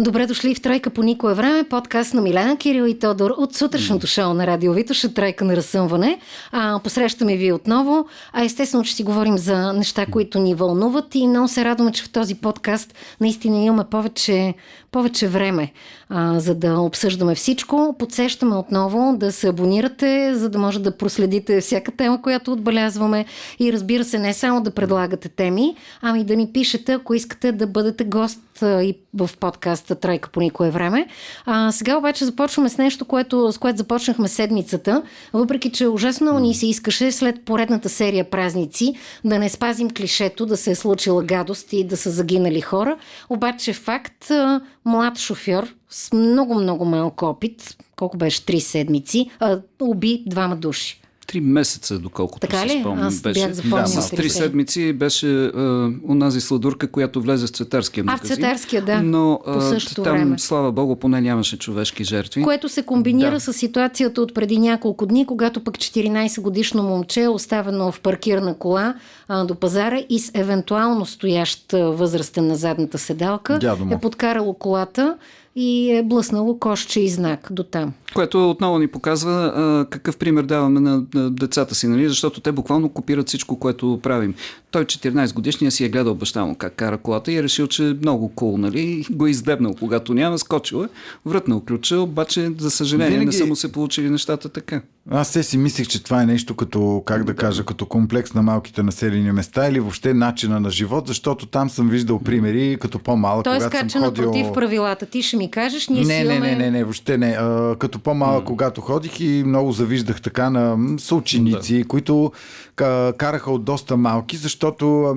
Добре дошли в Тройка по никое време, подкаст на Милена Кирил и Тодор от сутрешното шоу на Радио Витоша, Тройка на разсъмване. А, посрещаме ви отново, а естествено, че си говорим за неща, които ни вълнуват и много се радваме, че в този подкаст наистина имаме повече, повече време, а, за да обсъждаме всичко. Подсещаме отново да се абонирате, за да може да проследите всяка тема, която отбелязваме и разбира се, не само да предлагате теми, ами да ни пишете, ако искате да бъдете гост и в подкаста Тройка по никое време. А, сега обаче започваме с нещо, което, с което започнахме седмицата, въпреки че ужасно ни се искаше след поредната серия празници да не спазим клишето, да се е случила гадост и да са загинали хора. Обаче факт, млад шофьор с много-много малко опит, колко беше, три седмици, а, уби двама души три месеца, доколкото така си спомням. Аз беше. Да, с три седмици беше а, онази сладурка, която влезе в цветарския магазин. А, в цветарския, да. Но по същото там, време. слава богу, поне нямаше човешки жертви. Което се комбинира да. с ситуацията от преди няколко дни, когато пък 14 годишно момче е оставено в паркирна кола а, до пазара и с евентуално стоящ възрастен на задната седалка е подкарало колата и е блъснало кошче и знак до там. Което отново ни показва а, какъв пример даваме на, на децата си, нали? защото те буквално копират всичко, което правим. Той 14 годишния си е гледал баща му как кара колата и е решил, че е много кул, cool, нали? И го е издебнал, когато няма, скочил е, вратнал ключа, обаче за съжаление Винаги... не са му се получили нещата така. Аз се си мислих, че това е нещо като, как да, кажа, като комплекс на малките населени места или въобще начина на живот, защото там съм виждал примери като по-малък. Той скача съм ходил... против правилата. Ти ще ми кажеш, ние не, си имаме... Не, не, не, не, въобще не. А, като по-малък, mm. когато ходих и много завиждах така на съученици, да. които караха от доста малки, защото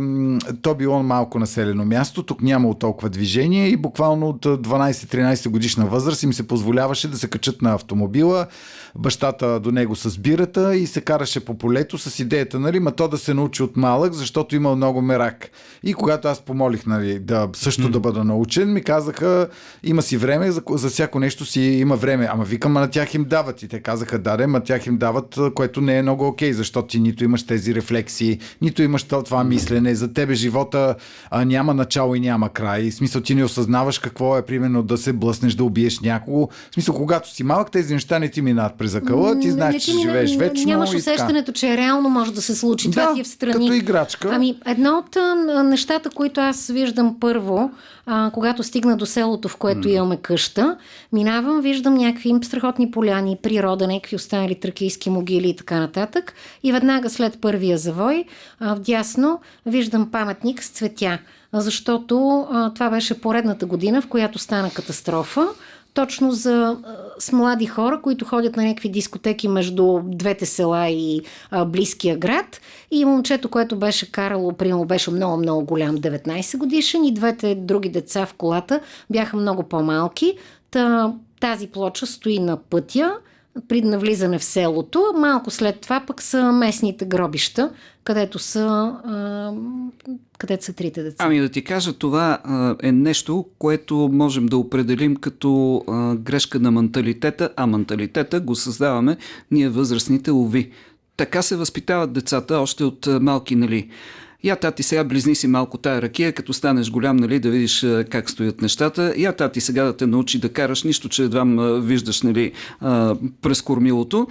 то било малко населено място, тук няма толкова движение и буквално от 12-13 годишна възраст им се позволяваше да се качат на автомобила, бащата до него с бирата и се караше по полето с идеята, нали, ма то да се научи от малък, защото има много мерак. И когато аз помолих, нали, да също mm. да бъда научен, ми казаха, има си време, за, за всяко нещо си има време. Ама викам, на тях им дават. И те казаха, да, да, ма тях им дават, което не е много окей, защото ти нито имаш тези рефлексии, нито имаш това мислене. За тебе живота а, няма начало и няма край. В смисъл, ти не осъзнаваш какво е, примерно, да се блъснеш, да убиеш някого. В смисъл, когато си малък, тези неща не ти минат през акъла, ти знаеш, не, че ми, живееш вечно. Нямаш усещането, че реално може да се случи. Да, това ти е в страни. Като играчка. Ами, едно от нещата, които аз виждам първо, а, когато стигна до селото, в което mm. имаме къща, минавам, виждам някакви страхотни поляни, природа, някакви останали тракийски могили и така нататък. И веднага след първия завой, а, вдясно, виждам паметник с цветя. Защото а, това беше поредната година, в която стана катастрофа точно за с млади хора, които ходят на някакви дискотеки между двете села и а, близкия град. И момчето, което беше карало, примерно беше много-много голям, 19 годишен и двете други деца в колата бяха много по-малки. Та, тази плоча стои на пътя при навлизане в селото. Малко след това пък са местните гробища, където са, където са трите деца. Ами да ти кажа, това е нещо, което можем да определим като грешка на менталитета, а менталитета го създаваме ние възрастните лови. Така се възпитават децата още от малки, нали? Я, тати, сега близни си малко тая ракия, като станеш голям, нали, да видиш как стоят нещата. Я, тати, сега да те научи да караш, нищо, че едва виждаш, нали, през кормилото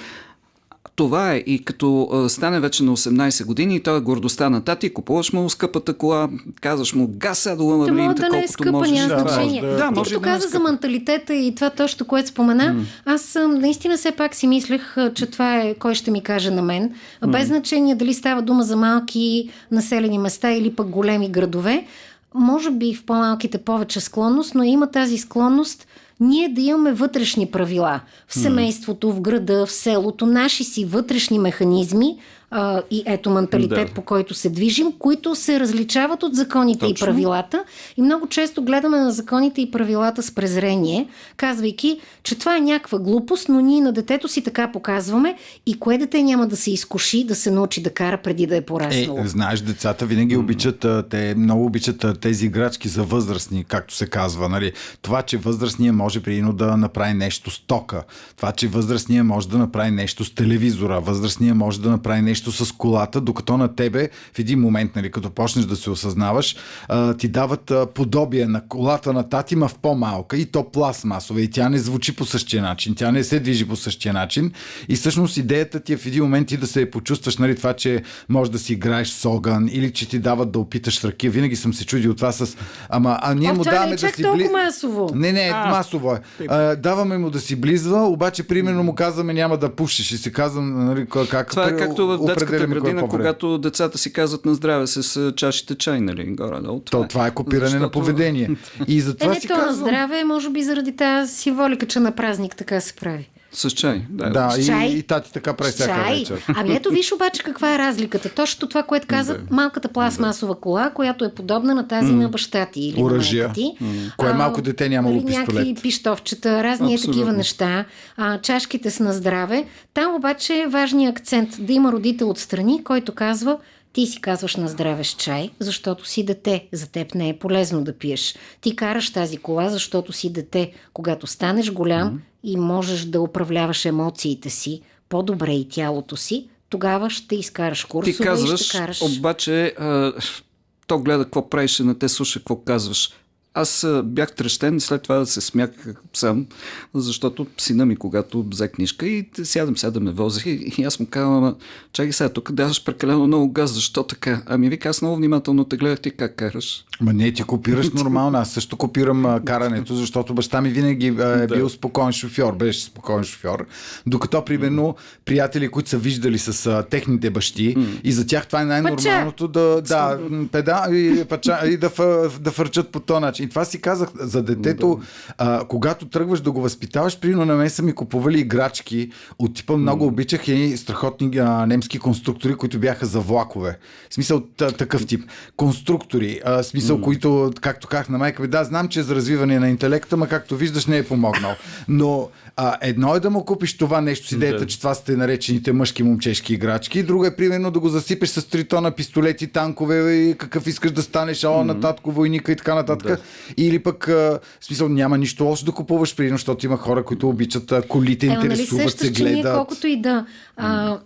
това е и като а, стане вече на 18 години и той е гордостта на тати, купуваш му скъпата кола, казваш му гаса до лъмърлин, да, да не е скъпа, можеш. Няма да, значение. Да, да, може като да каза за менталитета и това точно, което спомена, mm. аз наистина все пак си мислех, че това е кой ще ми каже на мен. Mm. Без значение дали става дума за малки населени места или пък големи градове. Може би в по-малките повече склонност, но има тази склонност ние да имаме вътрешни правила в семейството, в града, в селото, наши си вътрешни механизми, а, и ето менталитет, да. по който се движим, които се различават от законите Точно. и правилата. И много често гледаме на законите и правилата с презрение, казвайки, че това е някаква глупост, но ние на детето си така показваме и кое дете няма да се изкуши да се научи да кара преди да е пораснало. Е, знаеш, децата винаги обичат, те много обичат тези играчки за възрастни, както се казва. Нали? Това, че възрастния може примерно да направи нещо с тока. Това, че възрастния може да направи нещо с телевизора, възрастния може да направи нещо с колата, докато на тебе в един момент, нали, като почнеш да се осъзнаваш, а, ти дават а, подобие на колата на тати, ма в по-малка и то пластмасова и тя не звучи по същия начин, тя не се движи по същия начин и всъщност идеята ти е в един момент ти да се почувстваш, нали, това, че може да си играеш с огън или че ти дават да опиташ ракия. Винаги съм се чудил това с... Ама, а ние О, му това не е даваме да си толкова масово. Не, не, А, масово е. А, даваме му да си близва, обаче примерно му казваме няма да пушиш и си казвам нали, как Това е както в детската е градина, когато децата си казват на здраве с чашите чай, нали, горе-долу. То, това е копиране на Защото- поведение. И затова Е, не си то на казвам... здраве, може би заради тази символика, че на празник така се прави. С чай, да. Да, С чай? и, и тати така прави всяка Чай. вечер. Ами ето виж обаче каква е разликата. Точно това, което каза малката пластмасова кола, която е подобна на тази на баща ти или Оръжия. на ти. Кое А, малко дете нямало нали, пистолет? Някакви пищовчета, разни е Абсолютно. такива неща. А, чашките са на здраве. Там обаче е важният акцент да има родител отстрани, който казва ти си казваш на здраве с чай, защото си дете. За теб не е полезно да пиеш. Ти караш тази кола, защото си дете. Когато станеш голям и можеш да управляваш емоциите си, по-добре и тялото си, тогава ще изкараш курсове Ти казваш, и ще караш. обаче а, то гледа какво правиш, не те слуша какво казваш. Аз бях трещен и след това да се смях сам, защото сина ми, когато взе книжка и сядам, сядам ме вози и аз му казвам, ама чакай сега, тук даваш прекалено много газ, защо така? Ами вика, аз много внимателно те гледах ти как караш. Ма не, ти копираш нормално. Аз също копирам а, карането, защото баща ми винаги а, е бил спокоен шофьор, беше спокоен шофьор. Докато, примерно, приятели, които са виждали с а, техните бащи и за тях това е най-нормалното да, да, педа и, пача, и да, фъ- да фърчат по този начин. И това си казах за детето, а, когато тръгваш да го възпитаваш, примерно на мен са ми купували играчки от типа много обичах и страхотни а, немски конструктори, които бяха за влакове. В смисъл такъв тип. Конструктори, а, смисъл, които, както казах на майка ми, да, знам, че е за развиване на интелекта, ма както виждаш не е помогнал. Но а, едно е да му купиш това нещо с идеята, че това са те наречените мъжки момчешки играчки. Друго е примерно да го засипеш с 3 тона пистолети, танкове и какъв искаш да станеш, ала на татко войника и така нататък. Или пък, а, смисъл, няма нищо лошо да купуваш, примерно, защото има хора, които обичат а, колите, Ема, нали интересуват се, ние гледат. колкото и да... А,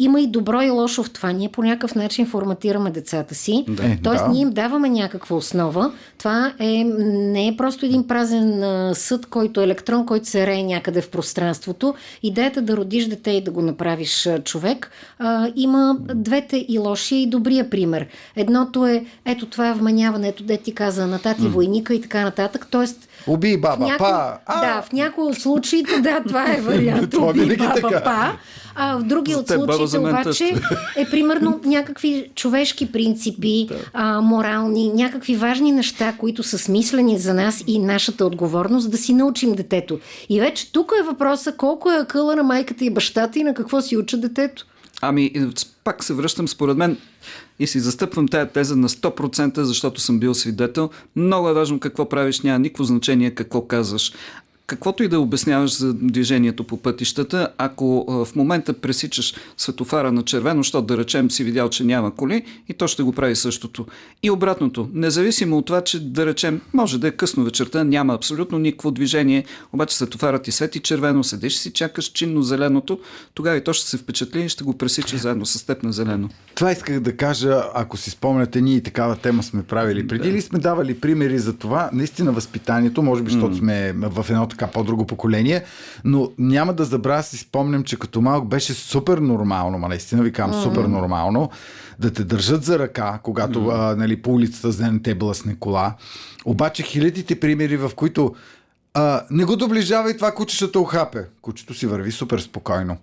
има и добро и лошо в това. Ние по някакъв начин форматираме децата си. Е, Тоест, да. ние им даваме някаква основа. Това е, не е просто един празен а, съд, който е електрон, който се рее някъде в пространството. Идеята да родиш дете и да го направиш а, човек а, има двете и лошия и добрия пример. Едното е, ето това е вменяването, де ти каза на тати войника и така нататък. Тоест, Уби баба, в няко... па! А! Да, в някои от случаите, да, това е вариант. Това Уби баба, така. па. А в други от случаите обаче е примерно някакви човешки принципи, а, морални, някакви важни неща, които са смислени за нас и нашата отговорност да си научим детето. И вече тук е въпроса колко е акъла на майката и бащата и на какво си учат детето. Ами, пак се връщам според мен и си застъпвам тая теза на 100%, защото съм бил свидетел. Много е важно какво правиш, няма никакво значение какво казваш. Каквото и да обясняваш за движението по пътищата, ако в момента пресичаш светофара на червено, защото да речем си видял, че няма коли, и то ще го прави същото. И обратното, независимо от това, че да речем, може да е късно вечерта, няма абсолютно никакво движение, обаче светофарът ти свети червено, седиш си, чакаш чинно зеленото, тогава и то ще се впечатли и ще го пресича заедно с теб на зелено. Това исках да кажа, ако си спомняте, ние и такава тема сме правили. Преди ли сме давали примери за това? Наистина възпитанието, може би, защото сме в едно така по-друго поколение, но няма да забравя, си спомням, че като малък беше супер нормално, ма наистина ви казвам, супер нормално, да те държат за ръка, когато а, нали, по улицата за не те блъсне кола. Обаче хилядите примери, в които а, не го доближавай това куче ще те охапе. Кучето си върви супер спокойно.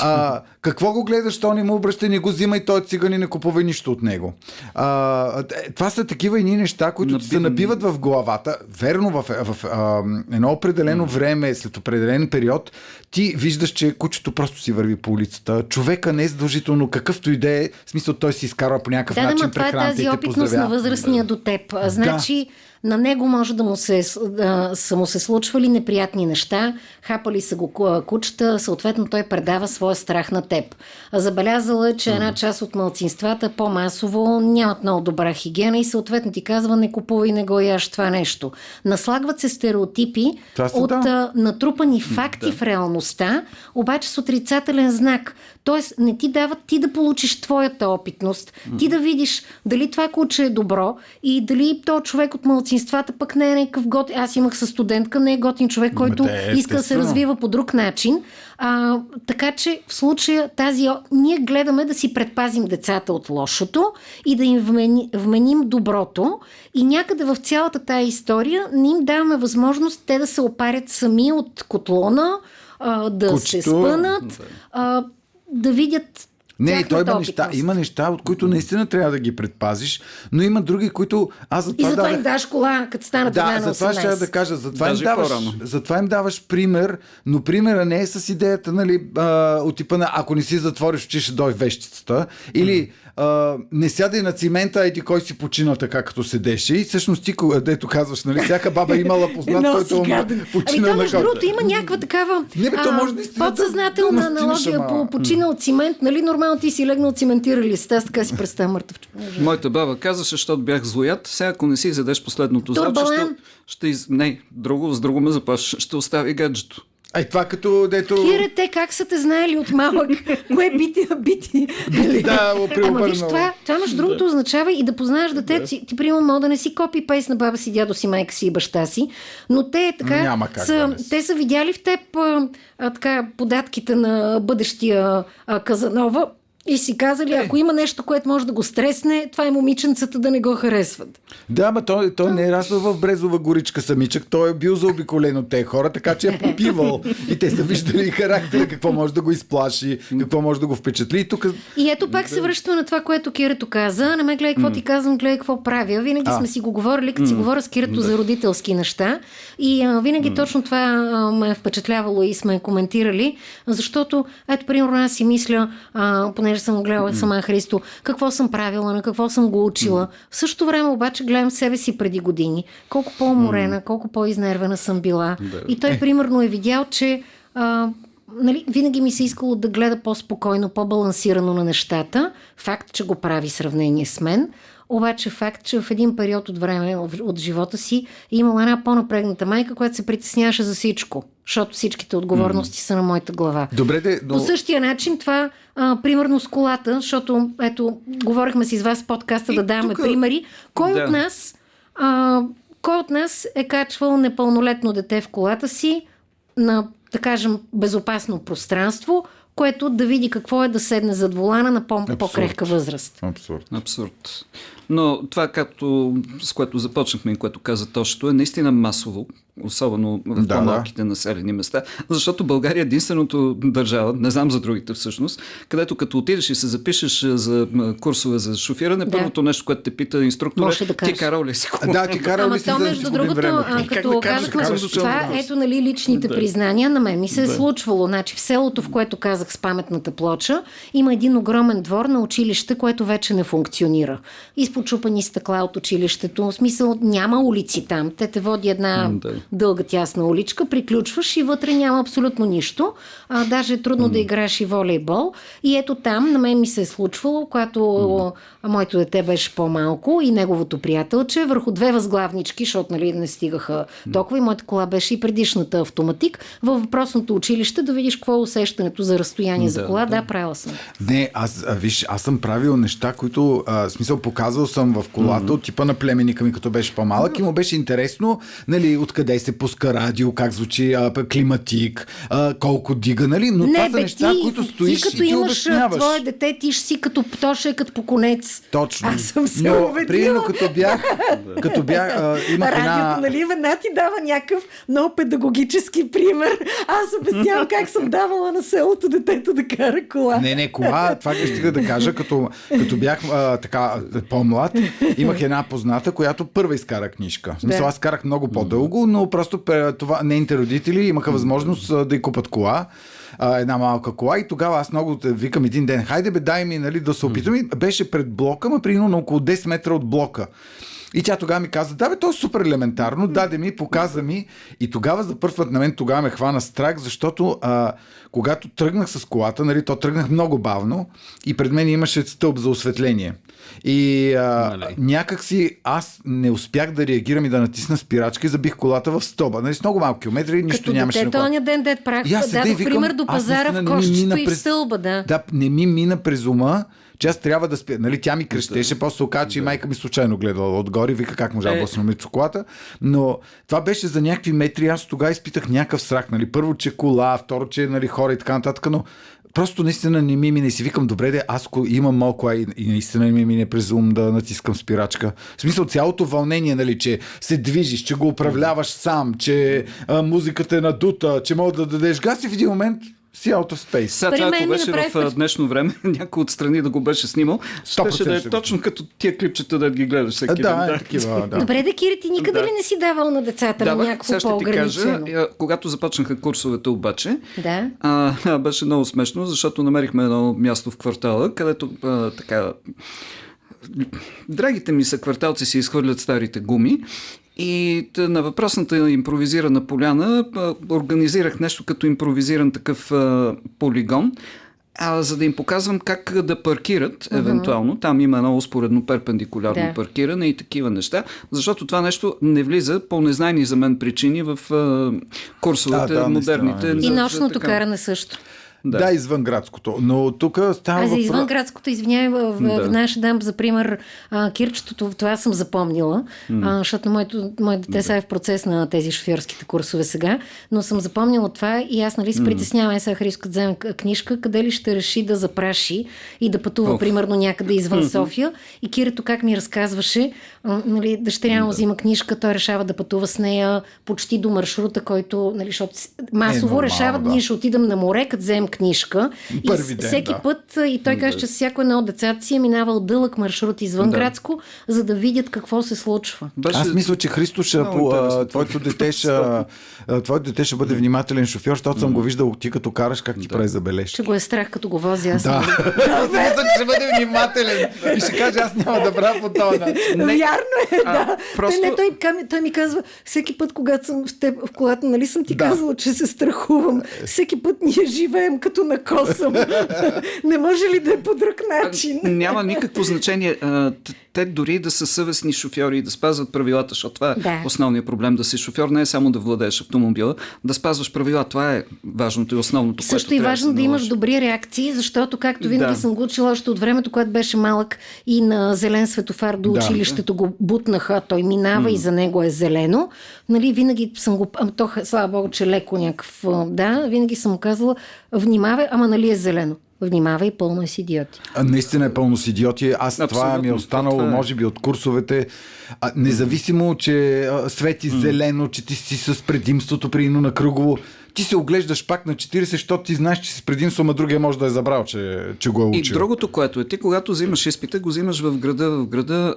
А, какво го гледаш, то не му обръща, не го взимай, той е циган и не купувай нищо от него. А, е, това са такива едни неща, които ти се Наби- набиват в главата. Верно, в, в а, едно определено време, след определен период, ти виждаш, че кучето просто си върви по улицата. Човека не е задължително какъвто и да е, в смисъл той си изкарва по някакъв Да, да, начин ма това е и тази опитност на възрастния до теб. Значи, на него може да му се, да, са му се случвали неприятни неща, хапали са го ку- кучета, съответно той предава своя страх на теб. Забелязала е, че една част от малцинствата по-масово нямат много добра хигиена и съответно ти казва не купувай, не го яш това нещо. Наслагват се стереотипи са от да. натрупани факти в реалността, обаче с отрицателен знак. Тоест не ти дават ти да получиш твоята опитност, ти да видиш дали това куче е добро и дали то човек от малцинствата пък не е някакъв готин. Аз имах със студентка, не е готин човек, който те, иска да се развива по друг начин. А, така че в случая тази... Ние гледаме да си предпазим децата от лошото и да им вмени, вменим доброто и някъде в цялата тая история не им даваме възможност те да се опарят сами от котлона, а, да се Кучето. спънат, а, да видят Не, той има неща, има неща, от които наистина трябва да ги предпазиш, но има други, които аз за И това затова дадах- им даш кола, като станат Да, на затова 18. ще да кажа, затова им, даваш, по-рано. затова им даваш пример, но примера не е с идеята, нали, а, от типа на ако не си затвориш очи, ще дойде вещицата, или а, не сядай на цимента, еди кой си починал така, като седеше. И всъщност ти, дето казваш, нали, всяка баба е имала познат, който си е гаден. Ами на между другото, има някаква такава Не, бе, то може да- подсъзнателна да аналогия по починал цимент. Нали, нормално ти си легнал циментирали сте. Аз така си представя мъртъв човек. Моята баба казаше, защото бях злоят, сега ако не си изядеш последното злаче, ще, ще из... Не, друго, с друго ме заплаш, ще остави гаджето. Ай, това като дето... Кире, те как са те знаели от малък? Кое бити, бити? Нали? Да, Ама виж, това, това между другото означава и да познаеш детето си. Ти, примерно, мога да не си копи пейс на баба си, дядо си, майка си и баща си, но те така Няма как да са, са. те са видяли в теб а, а, така, податките на бъдещия а, Казанова и си казали, ако има нещо, което може да го стресне, това е момиченцата да не го харесват. Да, ама той, той не е расъл в Брезова горичка самичък, той е бил заобиколен от тези хора, така че е попивал. И те са виждали и характера, какво може да го изплаши, какво може да го впечатли. И тук И ето пак се връщаме на това, което Кирето каза. Не ме гледай какво ти казвам, гледай какво правя. Винаги А. сме си го говорили, като си говоря с Кирето за родителски неща. И а, винаги точно това а, ме е впечатлявало и сме коментирали, защото, ето, примерно, аз си мисля, а, понеже съм гледала сама Христо, какво съм правила, на какво съм го учила. В същото време обаче гледам себе си преди години. Колко по-уморена, колко по-изнервена съм била. И той, примерно, е видял, че а, нали, винаги ми се искало да гледа по-спокойно, по-балансирано на нещата. Факт, че го прави сравнение с мен. Обаче факт, че в един период от време от живота си е имала една по-напрегната майка, която се притесняваше за всичко. Защото всичките отговорности са на моята глава. Добре, де, но... По същия начин това, а, примерно с колата, защото ето, говорихме си с вас в подкаста И да даваме тука- примери. Кой Да. от нас а, кой от нас е качвал непълнолетно дете в колата си на, да кажем, безопасно пространство, което да види какво е да седне зад волана на по- по-крехка възраст. Абсурд. Абсурд. Но това, както, с което започнахме и което каза Тошето, е наистина масово, особено в Да, по-малките населени места, защото България е единственото държава, не знам за другите всъщност, където като отидеш и се запишеш а, за курсове за шофиране, Да. първото нещо, което те пита инструктора да е, ти карал ли си кола? Да, ти карал Ама ли си то, да си между другото, времето? а, като да кажеш, казахме, за това, ето нали, личните признания, на мен ми се е случвало. Значи, в селото, в което казах с паметната плоча, има един огромен двор на училище, което вече не функционира. Изпочупани стъкла от училището, в смисъл няма улици там. Те те води една да. дълга тясна уличка, приключваш и вътре няма абсолютно нищо. А, даже е трудно да играеш и волейбол. И ето там на мен ми се е случвало, когато а, моето дете беше по-малко и неговото приятелче, върху две възглавнички, защото нали, не стигаха толкова и моята кола беше и предишната автоматик, във въпросното училище да видиш какво е усещането за разстояние за Да, кола. да. Да, правила съм. Не, аз, а, виж, аз съм правил неща, които, а, смисъл, показвал съм в колата mm-hmm. от типа на племенника ми, като беше по-малък и му беше интересно, нали, откъде се пуска радио, как звучи а, климатик, а, колко дига, нали, но това не, са бе, неща, ти, които стоиш ти като и ти имаш обясняваш. твое дете, ти ще си като птоша, е като поконец. Точно. Аз съм се Но, убедила. примерно, като бях, като бях, а, имах Радиото, една... нали, веднага ти дава някакъв много педагогически пример. Аз обяснявам как съм давала на селото детето да кара кола. Не, не, кола, това ще да кажа, като, като бях а, така по-млад, имах една позната, която първа изкара книжка. В смисъл, Да. аз карах много по-дълго, но просто това, нейните родители имаха възможност да й купат кола една малка кола и тогава аз много те викам един ден, хайде бе, дай ми нали, да се опитам. И беше пред блока, ма примерно на около 10 метра от блока. И тя тогава ми каза, да бе, то е супер елементарно, даде ми, показа ми и тогава за първ път на мен тогава ме хвана страх, защото а, когато тръгнах с колата, нали, то тръгнах много бавно и пред мен имаше стълб за осветление. И а, Нали. някак си аз не успях да реагирам и да натисна спирачка и забих колата в стълба. Нали, с много малко километри, нищо Като нямаше. дете, колата. тоня ден дед прах, дадох викам, пример до аз пазара в кошчето и в стълба, да. Да, не ми мина през ума, че аз трябва да спя. Нали, тя ми крещеше, после се оказа, че и майка ми случайно гледала отгоре и вика как можа да Е. блъсна ми колата. Но това беше за някакви метри. Аз тогава изпитах някакъв страх. Нали. Първо, че кола, второ, че нали, хора и така нататък. Но просто наистина не ми мине и си викам, добре, де, аз ако имам малко, а и, и наистина не ми мине през ум да натискам спирачка. В смисъл, цялото вълнение, нали, че се движиш, че го управляваш сам, че а, музиката е надута, че мога да дадеш газ и в един момент си out of space. Сега това, ако беше в днешно време, някой отстрани да го беше снимал, щеше да е точно като тия клипчета да ги гледаш всеки А, ден. да, е такива, да. Добре, да, Кири, ти никъде Да. ли не си давал на децата Да, някакво сега ще ти кажа, когато започнаха курсовете обаче, Да. а, беше много смешно, защото намерихме едно място в квартала, където а, така драгите ми са кварталци си изхвърлят старите гуми и т- на въпросната импровизирана поляна а, организирах нещо като импровизиран такъв а, полигон, а, за да им показвам как да паркират, евентуално. Там има едно успоредно перпендикулярно Да. паркиране и такива неща, защото това нещо не влиза по незнайни за мен причини в а, курсовете, Да, да, модерните. наистина, И за- за нощното каране също. Да. Да. да, извън градското. Но тук става А за въпрос- извън градското, извинявай, в, Да. в наш дам, за пример, а, кирчетото, това съм запомнила, а, защото моето, мое дете са е в процес на тези шофьорските курсове сега, но съм запомнила това и аз нали се притеснявам, е сега Христо, като вземе книжка, къде ли ще реши да запраши и да пътува, Оф. примерно, някъде извън София. И Кирето как ми разказваше, а, нали, дъщеря му взима книжка, той решава да пътува с нея почти до маршрута, който, нали, защото масово нормално, решават, да. ние ще отидем на море, като вземем книжка. Първи и ден, всеки да. път и той каже, че с всяко едно от децата си е минавал дълъг маршрут извън Да. градско, за да видят какво се случва. Беше... Аз мисля, че Христо ще, по, а, твоето, дете ще, твоето дете ще бъде внимателен шофьор, защото съм го виждал ти като караш как ти прави забележки. Че го е страх, като го вози аз. Да. Аз мисля, че ще бъде внимателен и ще каже, аз няма да правя по този начин. Вярно е, да. просто- Той, не, той, той ми казва, всеки път, когато съм в теб в колата, нали съм ти Да. казала, че се страхувам. Всеки път ние живеем като на косъм. не може ли да е по друг начин? Няма никакво значение. Те дори да са съвестни шофьори и да спазват правилата, защото това е Да. основният проблем. Да си шофьор не е само да владееш автомобила, да спазваш правила. Това е важното и основното. Също и важно се да имаш добри реакции, защото както винаги Да. съм го учила още от времето, когато беше малък и на зелен светофар до Да. училището го бутнаха, той минава и за него е зелено. Нали, винаги съм го, ама то, слава богу, че леко някакъв, да, винаги съм казала, внимавай, ама нали е зелено. Внимавай, пълно с идиоти. А, Наистина е пълно с идиоти. Аз това Абсолютно. ми е останало, Това е. може би, от курсовете. А, независимо, че а, свети зелено, че ти си с предимството при на кръгово, ти се оглеждаш пак на 40, защото ти знаеш, че си с предимство, ама другия може да е забрал, че, че го е И учил. другото, което е, ти когато взимаш изпита, го взимаш в града. В града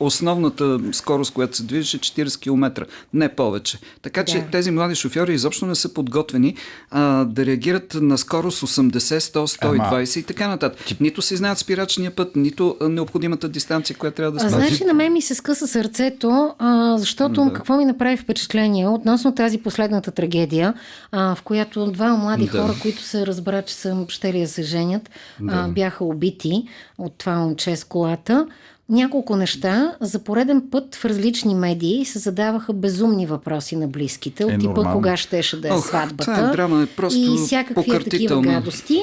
основната скорост, която се движи е 40 км, не повече. Така че Да. тези млади шофьори изобщо не са подготвени а, да реагират на скорост 80, 100, 120 и така нататък. Нито си знаят спирачния път, нито необходимата дистанция, която трябва да спазят. знаеш ли, на мен ми се скъса сърцето, а, защото Да. какво ми направи впечатление относно тази последната трагедия, а, в която два млади Да. хора, които се разбра, че са щели да се женят, а, бяха убити от това момче с колата. Няколко неща. За пореден път в различни медии се задаваха безумни въпроси на близките. От Е, типа нормално. кога щеше да е Ох, сватбата. тая драма е просто и всякакви такива гадости.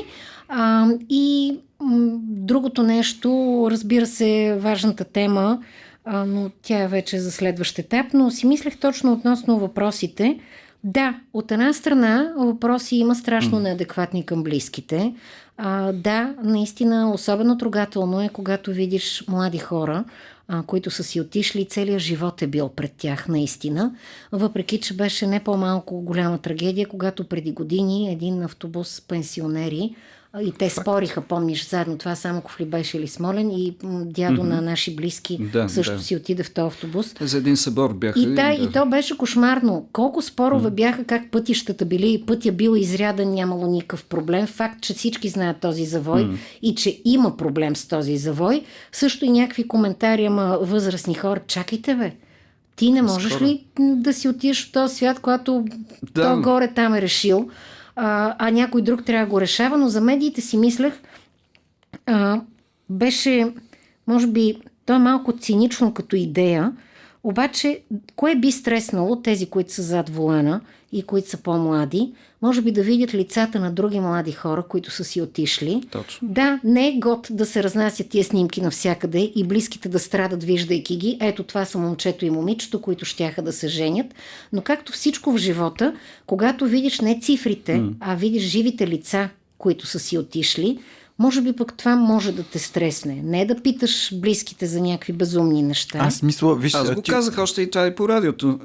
А, и м, другото нещо, разбира се, важната тема, а, но тя е вече за следващ етап, но си мислех точно относно въпросите. Да, от една страна въпроси има страшно неадекватни към близките. А, да, наистина, особено трогателно е, когато видиш млади хора, а, които са си отишли и целият живот е бил пред тях наистина. Въпреки, че беше не по-малко голяма трагедия, когато преди години един автобус пенсионери и те спориха, помниш, заедно това Самоков ли беше или Смолен и дядо mm-hmm. на наши близки да, също да. си отиде в този автобус. За един събор бяха. И, да, и то беше кошмарно. Колко спорове mm-hmm. бяха как пътищата били и пътя бил изряден, нямало никакъв проблем. Факт, че всички знаят този завой mm-hmm. и че има проблем с този завой. Също и някакви коментари, ама възрастни хора, чакайте бе. Ти не можеш Скоро. ли да си отидеш в този свят, когато да. то горе там е решил? А, а някой друг трябва да го решава, но за медиите си мислех, а, беше, може би, то е малко цинично като идея, обаче, кое би стреснало тези, които са зад волана и които са по-млади, може би да видят лицата на други млади хора, които са си отишли. Точно. Да, не е год да се разнасят тия снимки навсякъде и близките да страдат, виждайки ги. Ето това са момчето и момичето, които щяха да се женят. Но както всичко в живота, когато видиш не цифрите, mm. а видиш живите лица, които са си отишли, може би пък това може да те стресне. Не да питаш близките за някакви безумни неща. Аз мисля, виж, Аз го ти... казах още и това и по радиото.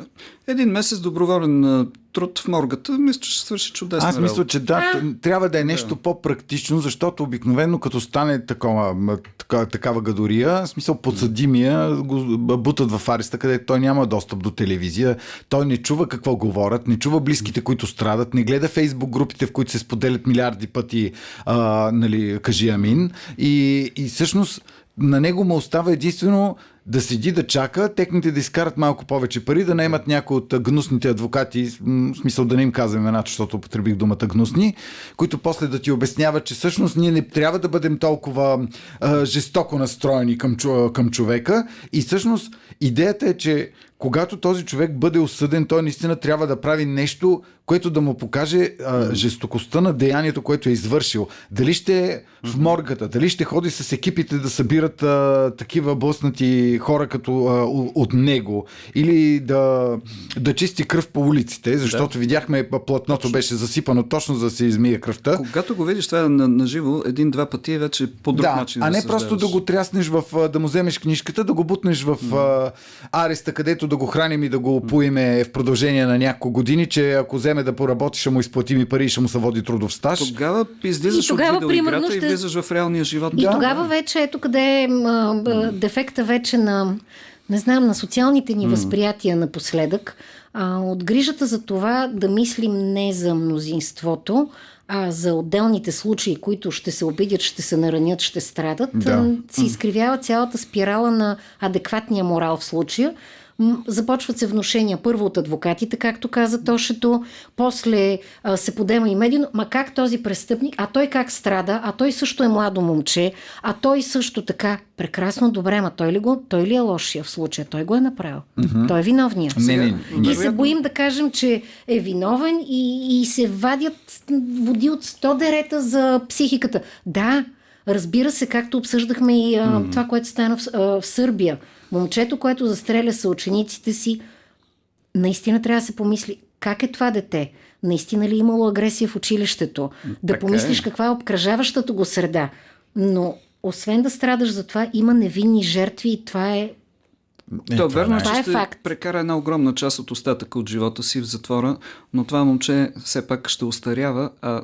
Един месец доброволен труд в моргата, мисля, че ще свърши чудесно. Аз мисля, че да, трябва да е нещо да. по-практично, защото обикновено като стане такова, така, такава гадория, в смисъл подсъдимия го бутат в ареста, където той няма достъп до телевизия, той не чува какво говорят, не чува близките, които страдат, не гледа фейсбук групите, в които се споделят милиарди пъти, а, нали, кажи амин. И, и всъщност на него му остава единствено да седи да чака, техните да изкарат малко повече пари, да наймат някои от гнусните адвокати, в смисъл да не им казвам имената, защото употребих думата гнусни, които после да ти обясняват, че всъщност ние не трябва да бъдем толкова а, жестоко настроени към, към човека и всъщност идеята е, че когато този човек бъде осъден, той наистина трябва да прави нещо, което да му покаже а, жестокостта на деянието, което е извършил. Дали ще е в моргата, дали ще ходи с екипите да събират а, такива блъснати хора като а, от него, или да, да чисти кръв по улиците, защото да. видяхме платното точно. беше засипано точно за да се измие кръвта. Когато го видиш това на, на живо, един-два пъти е вече по друг да, начин. А не да просто да го тряснеш в, да му вземеш книжката, да го бутнеш в а, ареста, където да го храним и да го поиме в продължение на няколко години, че ако вземе да поработи, ще му изплати ми пари и ще му се води трудов стаж. Тогава излизаш тогава, от видеоиграта ще... и влизаш в реалния живот. И да. тогава вече, ето къде е дефекта вече на, не знам, на социалните ни възприятия напоследък. А, от грижата за това да мислим не за мнозинството, а за отделните случаи, които ще се обидят, ще се наранят, ще страдат, да. се изкривява цялата спирала на адекватния морал в случая, започват се вношения първо от адвокатите, както каза Тошето, после а, се подема и медийно, ма как този престъпник, а той как страда, а той също е младо момче, а той също така, прекрасно, добре, ма той ли, го, той ли е лошия в случая? Той го е направил. Mm-hmm. Той е виновния. Не, не, не. И се боим да кажем, че е виновен и, и се вадят води от 100 дерета за психиката. Да, разбира се, както обсъждахме и а, mm-hmm. това, което стана в, а, в Сърбия – Момчето, което застреля съучениците си, наистина трябва да се помисли как е това дете. Наистина ли е имало агресия в училището? Да така помислиш е. каква е обкръжаващата го среда. Но освен да страдаш за това, има невинни жертви и това е е, То верно, е, че е ще факт. прекара една огромна част от остатъка от живота си в затвора, но това момче все пак ще устарява, а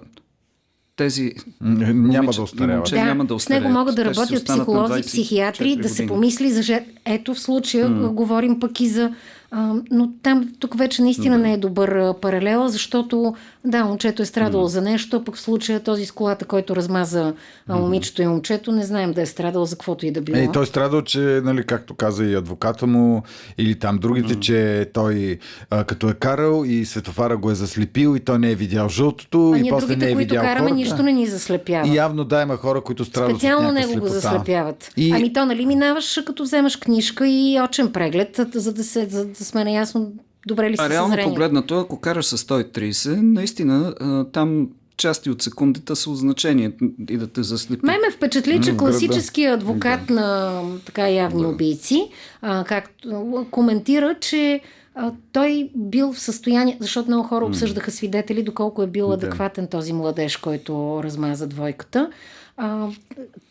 тези няма да остаряват. Да, няма да остаряват. С него могат да работят психолози, психиатри, да се помисли за жертв. Ето в случая mm. говорим пък и за а, но там тук вече наистина не е добър паралел, защото да, момчето е страдало mm. за нещо, а пък в случая този с колата, който размаза mm. момичето и момчето, не знаем да е страдал за каквото и да било. Е, той е страдал, че, нали, както каза и адвоката му, или там другите, mm. че той а, като е карал и светофара го е заслепил и той не е видял жълтото а и после другите, не е които видял караме, хората. нищо не ни заслепява. И явно да, има хора, които страдат Специално от него слепота. го заслепяват. И... Ами то, нали, минаваш като вземаш книжка и очен преглед, за да, се, за да сме наясно добре ли са А реално погледнато, ако караш с 130, наистина там части от секундата са от значение и да те заслепи. Ме ме впечатли, че класическият адвокат да. на така явни да. убийци, а, както коментира, че а, той бил в състояние, защото много хора обсъждаха свидетели, доколко е бил адекватен този младеж, който размаза двойката. А,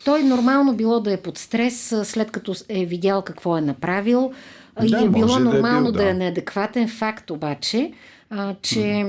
той нормално било да е под стрес, след като е видял какво е направил. Да, и е било нормално да е, бил, да. да е неадекватен факт обаче, а, че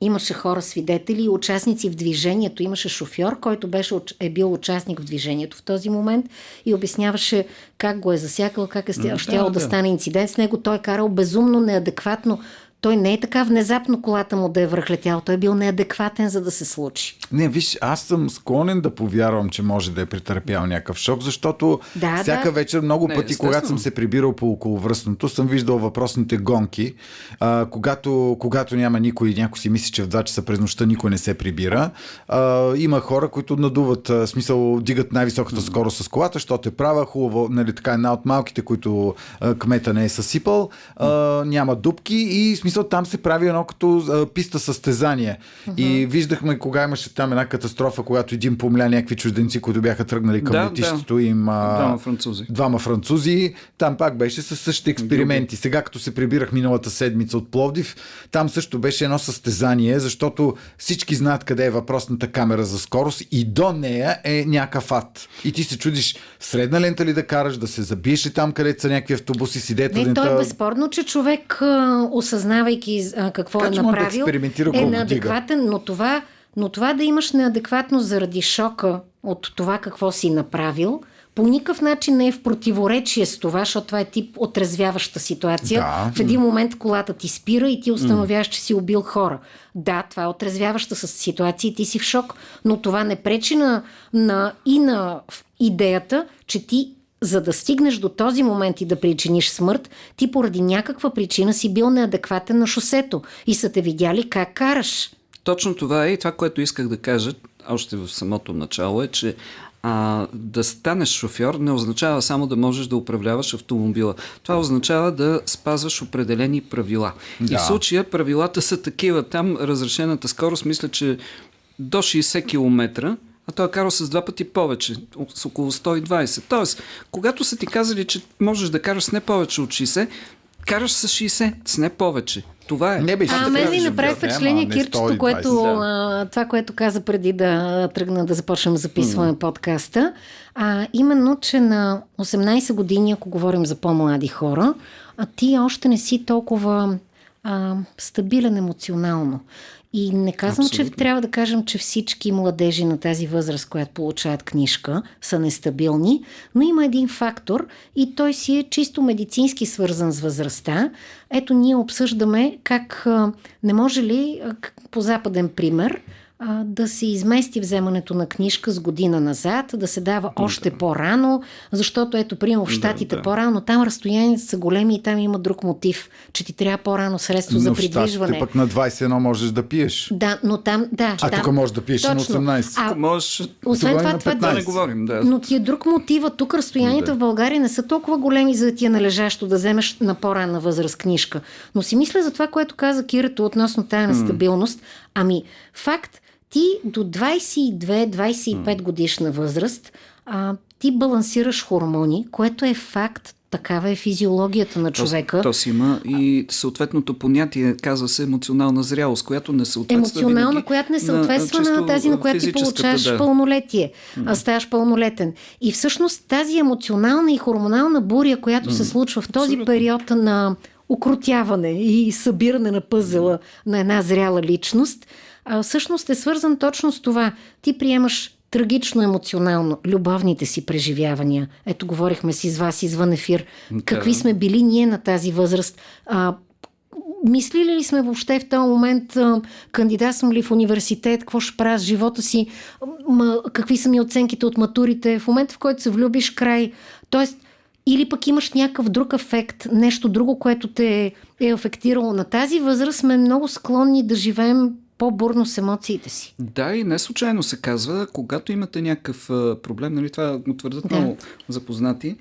Имаше хора свидетели и участници в движението. Имаше шофьор, който беше, е бил участник в движението в този момент и обясняваше как го е засякал, как е щяло да, да, да стане инцидент с него. Той е карал безумно, неадекватно той не е така внезапно колата му да е връхлетял. Той е бил неадекватен, за да се случи. Не, виж, аз съм склонен да повярвам, че може да е претърпял някакъв шок, защото да, всяка да. вечер много не, пъти, естествено. когато съм се прибирал по околовръстното, съм виждал въпросните гонки. А, когато, когато няма никой, някой си мисли, че в 2 часа през нощта никой не се прибира. А, има хора, които надуват, а, смисъл, дигат най-високата скорост с колата, защото е права, хубаво, нали, така една от малките, които а, кмета не е съсипал, а, няма дупки и смисъл смисъл там се прави едно като а, писта състезание. Uh-huh. И виждахме кога имаше там една катастрофа, когато един помля някакви чужденци, които бяха тръгнали към да, летището да. им. А, двама французи. Двама французи. Там пак беше с същите експерименти. Сега, като се прибирах миналата седмица от Пловдив, там също беше едно състезание, защото всички знаят къде е въпросната камера за скорост и до нея е някакъв ад. И ти се чудиш средна лента ли да караш, да се забиеш ли там, където са някакви автобуси, сидете. Не, то е безспорно, че човек осъзнава осъзнавайки а, какво как е направил, да е неадекватен, но това, но това да имаш неадекватност заради шока от това какво си направил, по никакъв начин не е в противоречие с това, защото това е тип отрезвяваща ситуация. Да. В един момент колата ти спира и ти установяваш, че си убил хора. Да, това е отрезвяваща ситуация и ти си в шок, но това не пречи на, на и на идеята, че ти за да стигнеш до този момент и да причиниш смърт, ти поради някаква причина си бил неадекватен на шосето и са те видяли как караш. Точно това е и това, което исках да кажа още в самото начало е, че а, да станеш шофьор не означава само да можеш да управляваш автомобила. Това означава да спазваш определени правила. Да. И в случая правилата са такива. Там разрешената скорост, мисля, че до 60 км а той е карал с два пъти повече, с около 120. Тоест, когато са ти казали, че можеш да караш с не повече от 60, караш с 60, с не повече. Това е. Не беше, а, мен ми направи впечатление Кирчето, което, да. това, което каза преди да тръгна да започнем да записваме mm. подкаста. А, именно, че на 18 години, ако говорим за по-млади хора, а ти още не си толкова а, стабилен емоционално. И не казвам, Абсолютно. че трябва да кажем, че всички младежи на тази възраст, която получават книжка, са нестабилни, но има един фактор и той си е чисто медицински свързан с възрастта. Ето ние обсъждаме как не може ли, по западен пример, а, да се измести вземането на книжка с година назад, да се дава още да. по-рано, защото ето, примерно в Штатите да, да. по-рано, там разстоянията са големи и там има друг мотив, че ти трябва по-рано средство но за придвижване. пък на 21 можеш да пиеш. Да, но там, да. А там, тук можеш да пиеш Точно. на 18. А, можеш, освен това, това, това не говорим, да. Но ти е друг мотив. Тук разстоянията да. в България не са толкова големи, за да ти е належащо да вземеш на по-ранна възраст книжка. Но си мисля за това, което каза Кирато относно тая нестабилност. Ами, факт, ти до 22-25 годишна възраст а, ти балансираш хормони, което е факт. Такава е физиологията на човека. То, то си има и съответното понятие, казва се емоционална зрялост, която не съответства. Емоционална, която не съответства на, на тази, на която ти получаваш да. пълнолетие, а ставаш пълнолетен. И всъщност тази емоционална и хормонална буря, която се случва в този Абсолютно. период на укротяване и събиране на пъзела на една зряла личност, а, всъщност е свързан точно с това. Ти приемаш трагично емоционално любовните си преживявания. Ето, говорихме си с вас извън ефир. Да. Какви сме били ние на тази възраст? А, мислили ли сме въобще в този момент, кандидатствам ли в университет, какво ще правя с живота си, м- какви са ми оценките от матурите, в момента в който се влюбиш край. Тоест, или пък имаш някакъв друг ефект, нещо друго, което те е афектирало на тази възраст, сме много склонни да живеем по-бурно с емоциите си. Да, и не случайно се казва, когато имате някакъв проблем, нали, това го твърдат да. много запознати,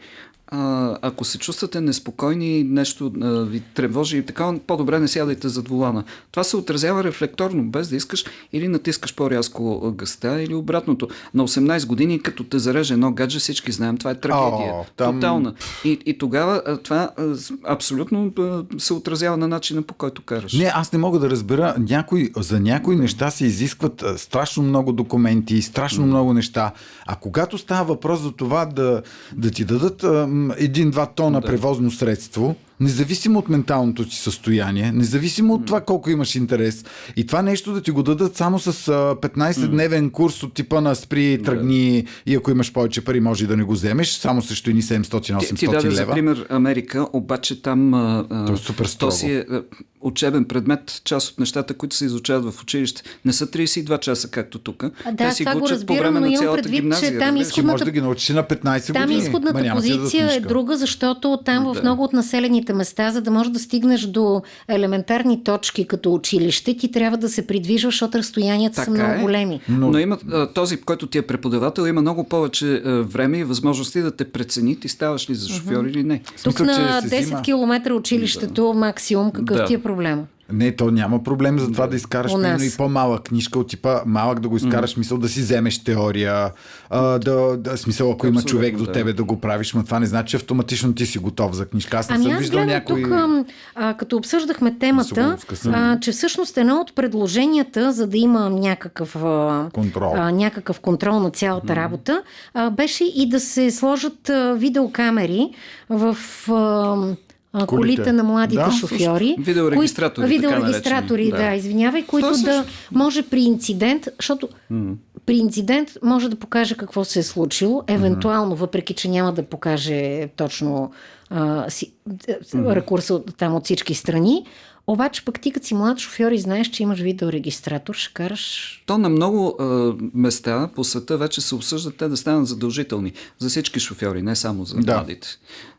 а, ако се чувствате неспокойни, нещо а, ви тревожи и така, по-добре не сядайте зад волана. Това се отразява рефлекторно, без да искаш или натискаш по-рязко гъста или обратното. На 18 години, като те зареже едно гадже, всички знаем, това е трагедия. О, там... Тотална. И, и тогава а, това а, абсолютно а, се отразява на начина по който караш. Не, аз не мога да разбера. Някой, за някои неща се изискват а, страшно много документи, страшно много неща. А когато става въпрос за това да, да ти дадат един-два тона да. превозно средство, Независимо от менталното ти състояние, независимо от това колко имаш интерес. И това нещо да ти го дадат само с а, 15-дневен курс от типа на спри, тръгни и ако имаш повече пари, може да не го вземеш, само срещу едни 700-800 Ти, ти даде лева. за пример Америка, обаче там а, То е супер то си е а, учебен предмет, част от нещата, които се изучават в училище. Не са 32 часа, както тук. А, да, Те си го учат по време но на цялата предвид, че гимназия. там? Ти можеш изходната- да ги научиш на 15 Там години. изходната Ма няма ти да позиция е друга, защото там в Да. много от населените места, за да можеш да стигнеш до елементарни точки като училище, ти трябва да се придвижваш, защото разстоянията са Така много е. големи. Но, Но има, този, който ти е преподавател, има много повече време и възможности да те прецени ти ставаш ли за шофьор или не. Тук смисъл, на че се 10 взима. км училището максимум, какъв Да. ти е проблема? Не, то няма проблем за това да, изкараш примерно и по-малък книжка от типа малък да го изкараш, мисъл да си вземеш теория, а, да, да, смисъл ако има човек до тебе да го правиш, но това не значи че автоматично ти си готов за книжка. Аз не Ами съм аз виждал някой... тук, а, като обсъждахме темата, а, че всъщност едно от предложенията, за да има някакъв а, Контрол. а, някакъв контрол на цялата работа, а, беше и да се сложат а, видеокамери в а, а, колите. Колите. на младите Да, шофьори. Видеорегистратори, така видеорегистратори, да. да. извинявай, които То е да също. може при инцидент, защото при инцидент може да покаже какво се е случило, евентуално, въпреки че няма да покаже точно а, си, рекурса от, там от всички страни, обаче пък ти като си млад шофьор и знаеш, че имаш видеорегистратор, ще караш То на много а, места по света вече се обсъждат те да станат задължителни за всички шофьори, не само за Да.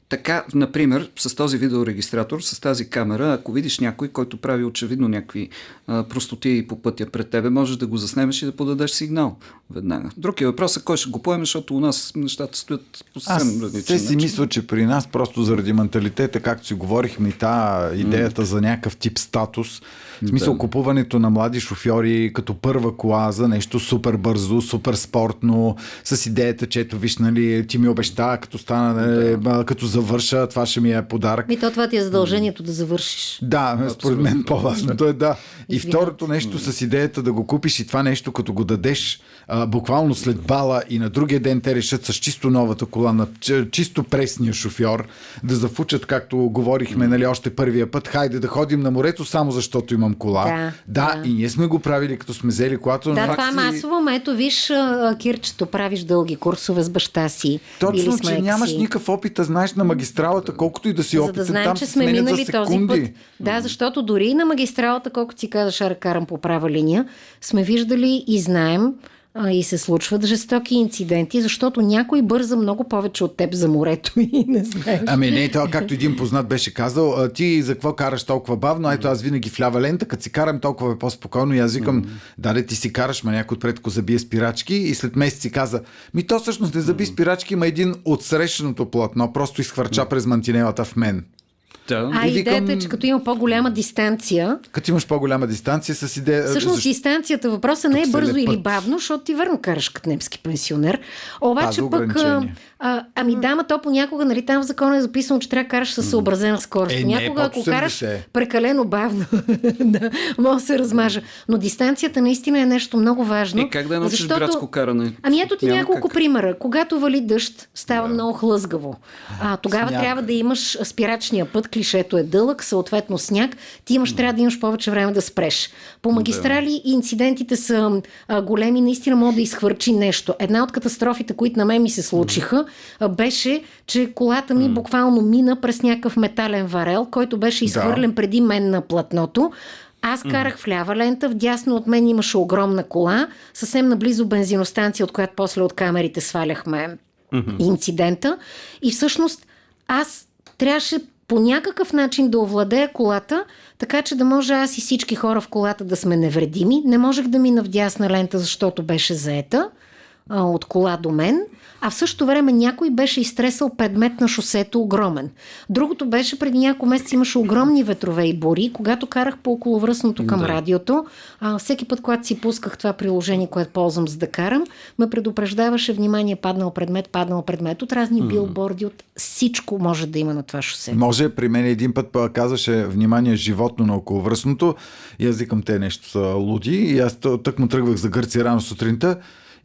Така, например, с този видеорегистратор, с тази камера, ако видиш някой, който прави очевидно някакви а, простоти по пътя пред тебе, можеш да го заснемеш и да подадеш сигнал веднага. Друг е въпросът кой ще го поеме, защото у нас нещата стоят по Аз съвсем различен се си мисля, че при нас просто заради менталитета, както си говорихме и та идеята за някакъв тип статус, в смисъл Да. купуването на млади шофьори като първа кола за нещо супер бързо, супер спортно, с идеята, че ето виж, нали, ти ми обеща, като стана, нали, ма, като завърша, това ще ми е подарък. Ми то това ти е задължението да завършиш. Да, според мен по-важното е да. И второто нещо с идеята да го купиш и това нещо, като го дадеш а, буквално след бала и на другия ден те решат с чисто новата кола, на чисто пресния шофьор, да зафучат, както говорихме нали, още първия път, хайде да ходим на морето само защото имам кола. Да, да, да. и ние сме го правили, като сме взели колата. Да, това е си- масово, ма ето виж, Кирчето, правиш дълги курсове с баща си. Точно, че нямаш никакъв опит, знаеш на магистралата, колкото и да си За опитен, да знаем, там че сме минали за този път. Да, защото дори и на магистралата, колкото си казаш, карам по права линия, сме виждали и знаем а, и се случват жестоки инциденти, защото някой бърза много повече от теб за морето и не знаеш. Ами не, това както един познат беше казал, ти за какво караш толкова бавно? Ето аз винаги в лява лента, като си карам толкова е по-спокойно и аз викам, да, ти си караш, ма някой отпред го забие спирачки и след месеци каза, ми то всъщност не заби спирачки, има един от срещаното платно, просто изхвърча през мантинелата в мен. Да. А и викам- идеята е, че като има по-голяма дистанция, Като имаш по-голяма дистанция с идея... Всъщност защо- дистанцията въпроса не е бързо или бавно, защото ти верно караш като немски пенсионер. Обаче Паза пък... А, ами да, ма то понякога, нали, там в закона е записано, че трябва да караш със съобразена скорост. Е, не, Понякога, под ако караш 80. прекалено бавно, да, може да се размажа. Но дистанцията наистина е нещо много важно. И как да научиш защото- градско каране? Ами ето ти Няма няколко как. примера. Когато вали дъжд, става много хлъзгаво. А, тогава Сняг. трябва да имаш спирачния път, клишето е дълъг, съответно сняг. Ти имаш, трябва да имаш повече време да спреш. По магистрали инцидентите са а, големи, наистина може да изхвърчи нещо. Една от катастрофите, които на мен ми се случиха, беше, че колата ми буквално мина през някакъв метален варел, който беше изхвърлен преди мен на платното. Аз карах в лява лента, вдясно от мен имаше огромна кола, съвсем наблизо бензиностанция, от която после от камерите сваляхме инцидента. И всъщност аз трябваше по някакъв начин да овладея колата, така че да може аз и всички хора в колата да сме невредими. Не можех да мина в дясна лента, защото беше заета а, от кола до мен, а в същото време някой беше изтресал предмет на шосето огромен. Другото беше преди няколко месеца имаше огромни ветрове и бури, когато карах по околовръстното към Да. радиото. А, всеки път, когато си пусках това приложение, което ползвам за да карам, ме предупреждаваше внимание, паднал предмет, паднал предмет от разни билборди, от всичко може да има на това шосе. Може, при мен един път казваше внимание животно на околовръстното и аз викам те нещо са луди и аз тъ- тък му тръгвах за Гърция рано сутринта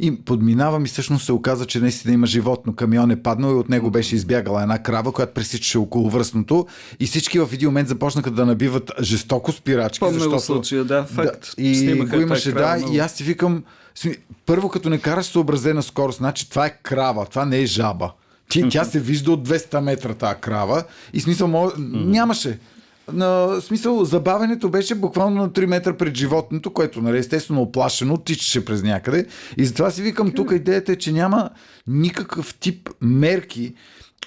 и подминавам и всъщност се оказа, че наистина има животно. Камион е паднал и от него беше избягала една крава, която пресичаше около връстното и всички в един момент започнаха да набиват жестоко спирачки. Помня защото... случая, да, факт. Да, и Снимаха го имаше, крава да, много. и аз си викам, първо като не караш съобразена скорост, значи това е крава, това не е жаба. Ти, тя се вижда от 200 метра тази крава и смисъл мож... нямаше. На смисъл, забавенето беше буквално на 3 метра пред животното, което, нали, естествено, оплашено, тичаше през някъде. И затова си викам, тук идеята е, че няма никакъв тип мерки,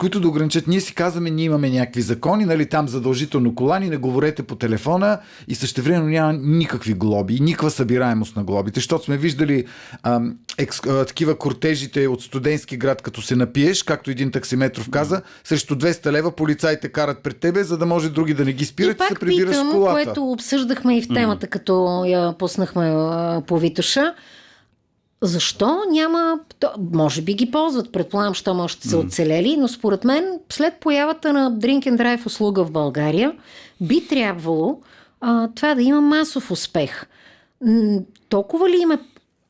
които да ограничат. Ние си казваме, ние имаме някакви закони, нали, там задължително колани, не говорете по телефона и същевременно няма никакви глоби никаква събираемост на глобите, защото сме виждали ам, екс, а, такива кортежите от студентски град, като се напиеш, както един таксиметров каза, срещу 200 лева полицаите карат пред тебе, за да може други да не ги спират И и, се пак прибираш питам, колата. което обсъждахме и в темата, като я пуснахме а, по Витоша. Защо няма... то- Може би ги ползват, предполагам, що още са оцелели, но според мен след появата на Drink and Drive услуга в България, би трябвало а, това да има масов успех. Толкова ли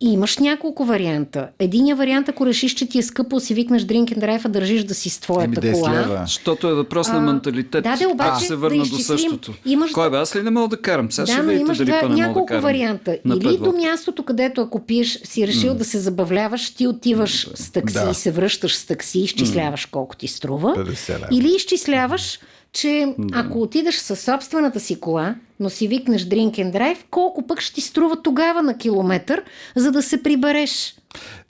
има Имаш няколко варианта. Единия вариант, ако решиш, че ти е скъпо, си викнеш Drink and Drive, а държиш да си с твоята Еми, 10 кола. Защото е въпрос на А, менталитет. да, де, обаче, Аз се да върна до изчислим. същото. Имаш- Кой бе, аз ли не мога да карам? Сега Да, ще видите имаш дали два, не мога да няколко карам. варианта. На Или до мястото, където ако пиеш, си решил да се забавляваш, ти отиваш с такси Да. и се връщаш с такси, изчисляваш колко ти струва. 50 лева. Или изчисляваш, че ако отидеш със собствената си кола, но си викнеш Drink and Drive, колко пък ще ти струва тогава на километър, за да се прибереш.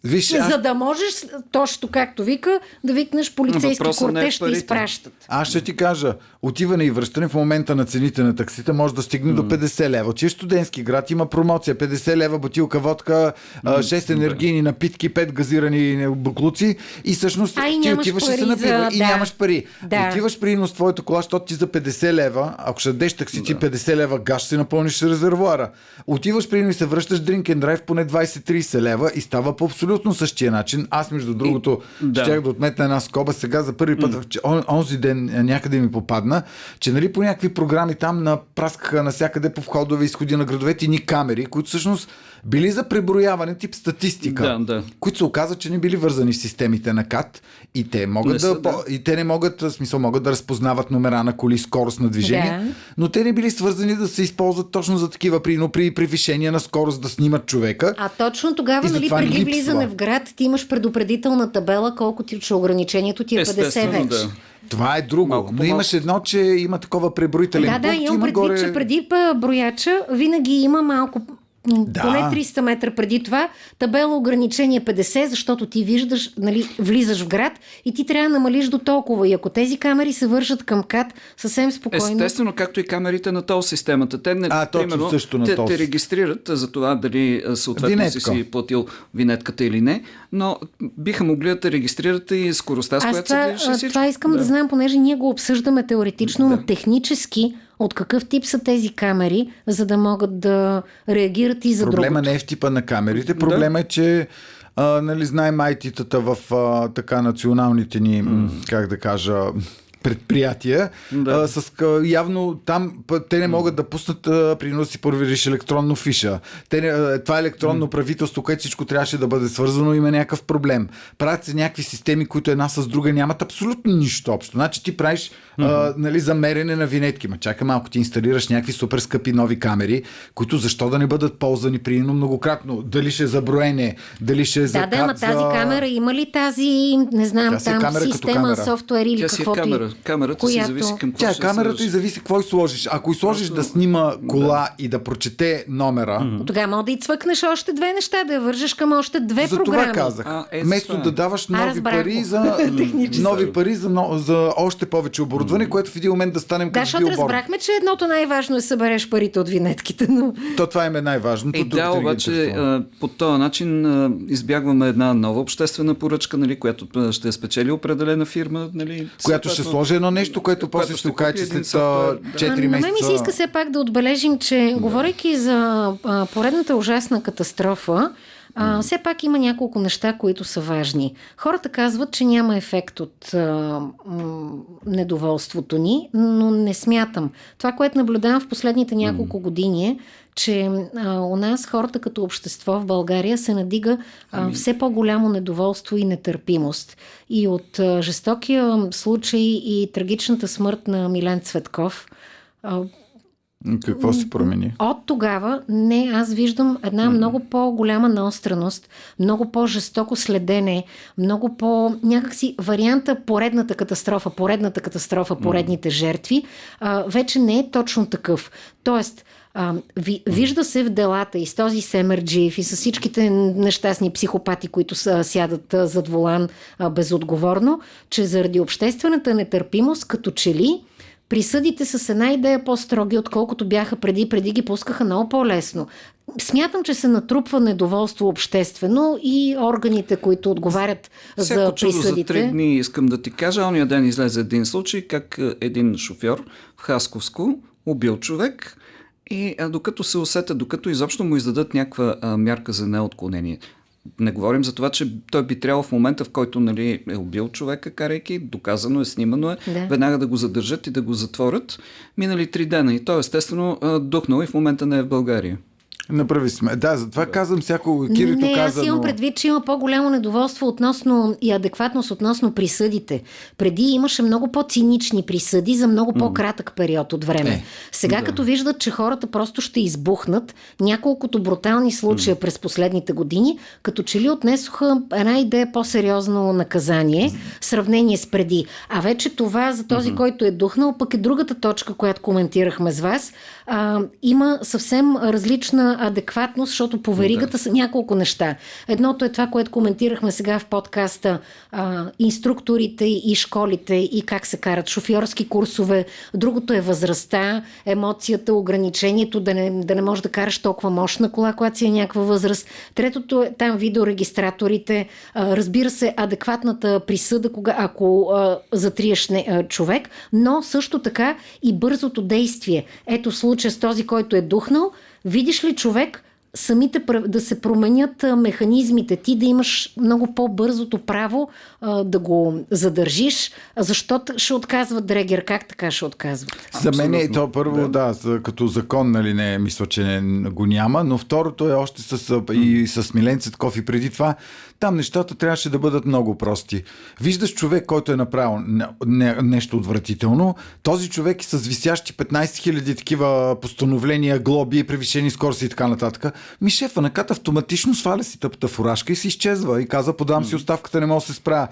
Виж, аз За да можеш, точно както вика, да викнеш полицейски е кортеж, ще изпращат. Аз ще ти кажа, отиване и връщане в момента на цените на таксита може да стигне до 50 лева. Отиваш студентски град, има промоция, 50 лева бутилка водка, а, 6 енергийни напитки, 5 газирани буклуци и всъщност А, и ти отиваш и се пари напива за- и да. нямаш пари. Да. Отиваш при с твоята кола, защото ти за 50 лева, ако ще дадеш такси ти 50 лева ще си напълниш резервуара. Отиваш при и се връщаш drink and drive поне 20-30 лева и става по абсолютно същия начин. Аз между другото да. щях да отметна една скоба сега за първи път, че он, онзи ден а, някъде ми попадна, че нали по някакви програми там напраскаха навсякъде по входове и изходи на градовете и ни камери, които всъщност били за преброяване тип статистика, Да, да. които се оказа, че не били вързани с системите на КАТ и те могат Не да, са, да. и те не могат, в смисъл, могат да разпознават номера на коли, скорост на движение, Да. но те не били свързани да се използват точно за такива при, но при превишение на скорост да снимат човека. А точно тогава, нали, преди влизане в град, ти имаш предупредителна табела, колко ти че ограничението ти е 50 Естествено, вече. да. Това е друго. Малко но имаш едно, че има такова преброителен Да, да, имам има предвид, горе... че преди брояча винаги има малко Да. поне 300 метра преди това, табела ограничение 50, защото ти виждаш, нали, влизаш в град и ти трябва да намалиш до толкова. И ако тези камери се вършат към КАТ, съвсем спокойно. Естествено, както и камерите на тол системата. Те, не, А, примерно, също на те, тол те регистрират за това дали съответно Винетка. си си платил винетката или не, но биха могли да те регистрират и скоростта, с Аз която се това, движиш а, всичко. това искам да. знам, понеже ние го обсъждаме теоретично, но технически от какъв тип са тези камери, за да могат да реагират и за Проблема другото. не е в типа на камерите. Проблема е, че а, нали, знаем IT-тата в а, така националните ни, м, как да кажа, предприятия. Да. А, с, явно там те не могат да пуснат а, примерно си провериш електронно фиша. Те а, това електронно правителство, което всичко трябваше да бъде свързано, има някакъв проблем. Правят се някакви системи, които една с друга нямат абсолютно нищо общо. Значи ти правиш а, нали, за мерене на винетки. Ма чакай малко, ти инсталираш някакви супер скъпи нови камери, които защо да не бъдат ползвани примерно многократно. Дали ще е за броене, дали ще е за Да, да, ама тази камера има ли тази, не знам, е там камера система, софтуер или Тя си е каквото камера. Камерата си зависи към Тя ще камерата и зависи какво и сложиш. Ако и сложиш Просто- да снима кола и да прочете номера, Тогава мога да и цвъкнеш още две неща, да я вържеш към още две за програми. това казах. А, е, за Вместо това е. да даваш нови разбрах пари го. за нови пари за, но- за още повече оборудване, което в един момент да станем Да, като защото билборд. разбрахме, че едното най-важно е да събереш парите от винетките, но То това им е най-важното. Е, да, да обаче а, по този начин а, избягваме една нова обществена поръчка, нали, която а, ще спечели определена фирма. Нали, която ще съответно- сложи едно нещо, което после ще окаже, че след а, софтуер, да. 4 А, на месеца... мен ми се иска все пак да отбележим, че говорейки за а, поредната ужасна катастрофа, а, все пак има няколко неща, които са важни. Хората казват, че няма ефект от а, м, недоволството ни, но не смятам. Това, което наблюдавам в последните няколко години е, че а, у нас хората като общество в България се надига а, все по-голямо недоволство и нетърпимост. И от а, жестокия случай и трагичната смърт на Милен Цветков, а, Какво се промени? от тогава не, аз виждам една много по-голяма наостреност, много по-жестоко следене, много по някакси варианта поредната катастрофа, поредната катастрофа, поредните жертви, а, вече не е точно такъв. Тоест, а, ви, вижда се в делата и с този Семерджиев и с всичките нещастни психопати, които са, сядат а, зад волан а, безотговорно, че заради обществената нетърпимост, като че ли присъдите с една идея по-строги, отколкото бяха преди. Преди ги пускаха много по-лесно. Смятам, че се натрупва недоволство обществено и органите, които отговарят Всяко за чудо за присъдите. три дни искам да ти кажа. Ония ден излезе един случай, как един шофьор в Хасковско убил човек и а, докато се усета, докато изобщо му издадат някаква а, мярка за неотклонение. Не говорим за това, че той би трябвало в момента, в който нали, е убил човека, карайки, доказано е, снимано е, Да. веднага да го задържат и да го затворят. Минали три дена и той естествено духнал и в момента не е в България. Направи сме. Да, затова казвам всяко Кирито не, каза. аз имам но- предвид, че има по-голямо недоволство относно и адекватност относно присъдите. Преди имаше много по-цинични присъди за много по-кратък период от време. Е, Сега, да. като виждат, че хората просто ще избухнат, няколкото брутални случая през последните години, като че ли отнесоха една идея по-сериозно наказание, в сравнение с преди. А вече това за този, който е духнал, пък е другата точка, която коментирахме с вас. А, има съвсем различна адекватност, защото по веригата са няколко неща. Едното е това, което коментирахме сега в подкаста, а, инструкторите и школите и как се карат шофьорски курсове. Другото е възрастта, емоцията, ограничението да не, да не можеш да караш толкова мощна кола, когато си е някаква възраст. Третото е там видеорегистраторите. А, разбира се, адекватната присъда, кога, ако а, затриеш не, а, човек, но също така и бързото действие. Ето в случая с този, който е духнал, видиш ли човек, самите да се променят механизмите, ти да имаш много по-бързото право а, да го задържиш, защото ще отказва Дрегер. Как така ще отказва? За мен е то първо, да, за, като закон, нали, не, мисля, че не, го няма, но второто е още с, и с Милен Цветков и преди това, там нещата трябваше да бъдат много прости. Виждаш човек, който е направил не, не, нещо отвратително, този човек е с висящи 15 000 такива постановления, глоби, превишени скорости и така нататък. Ми шефа на кат автоматично сваля си тъпата фуражка и се изчезва и каза, подам си оставката, не мога да се справя.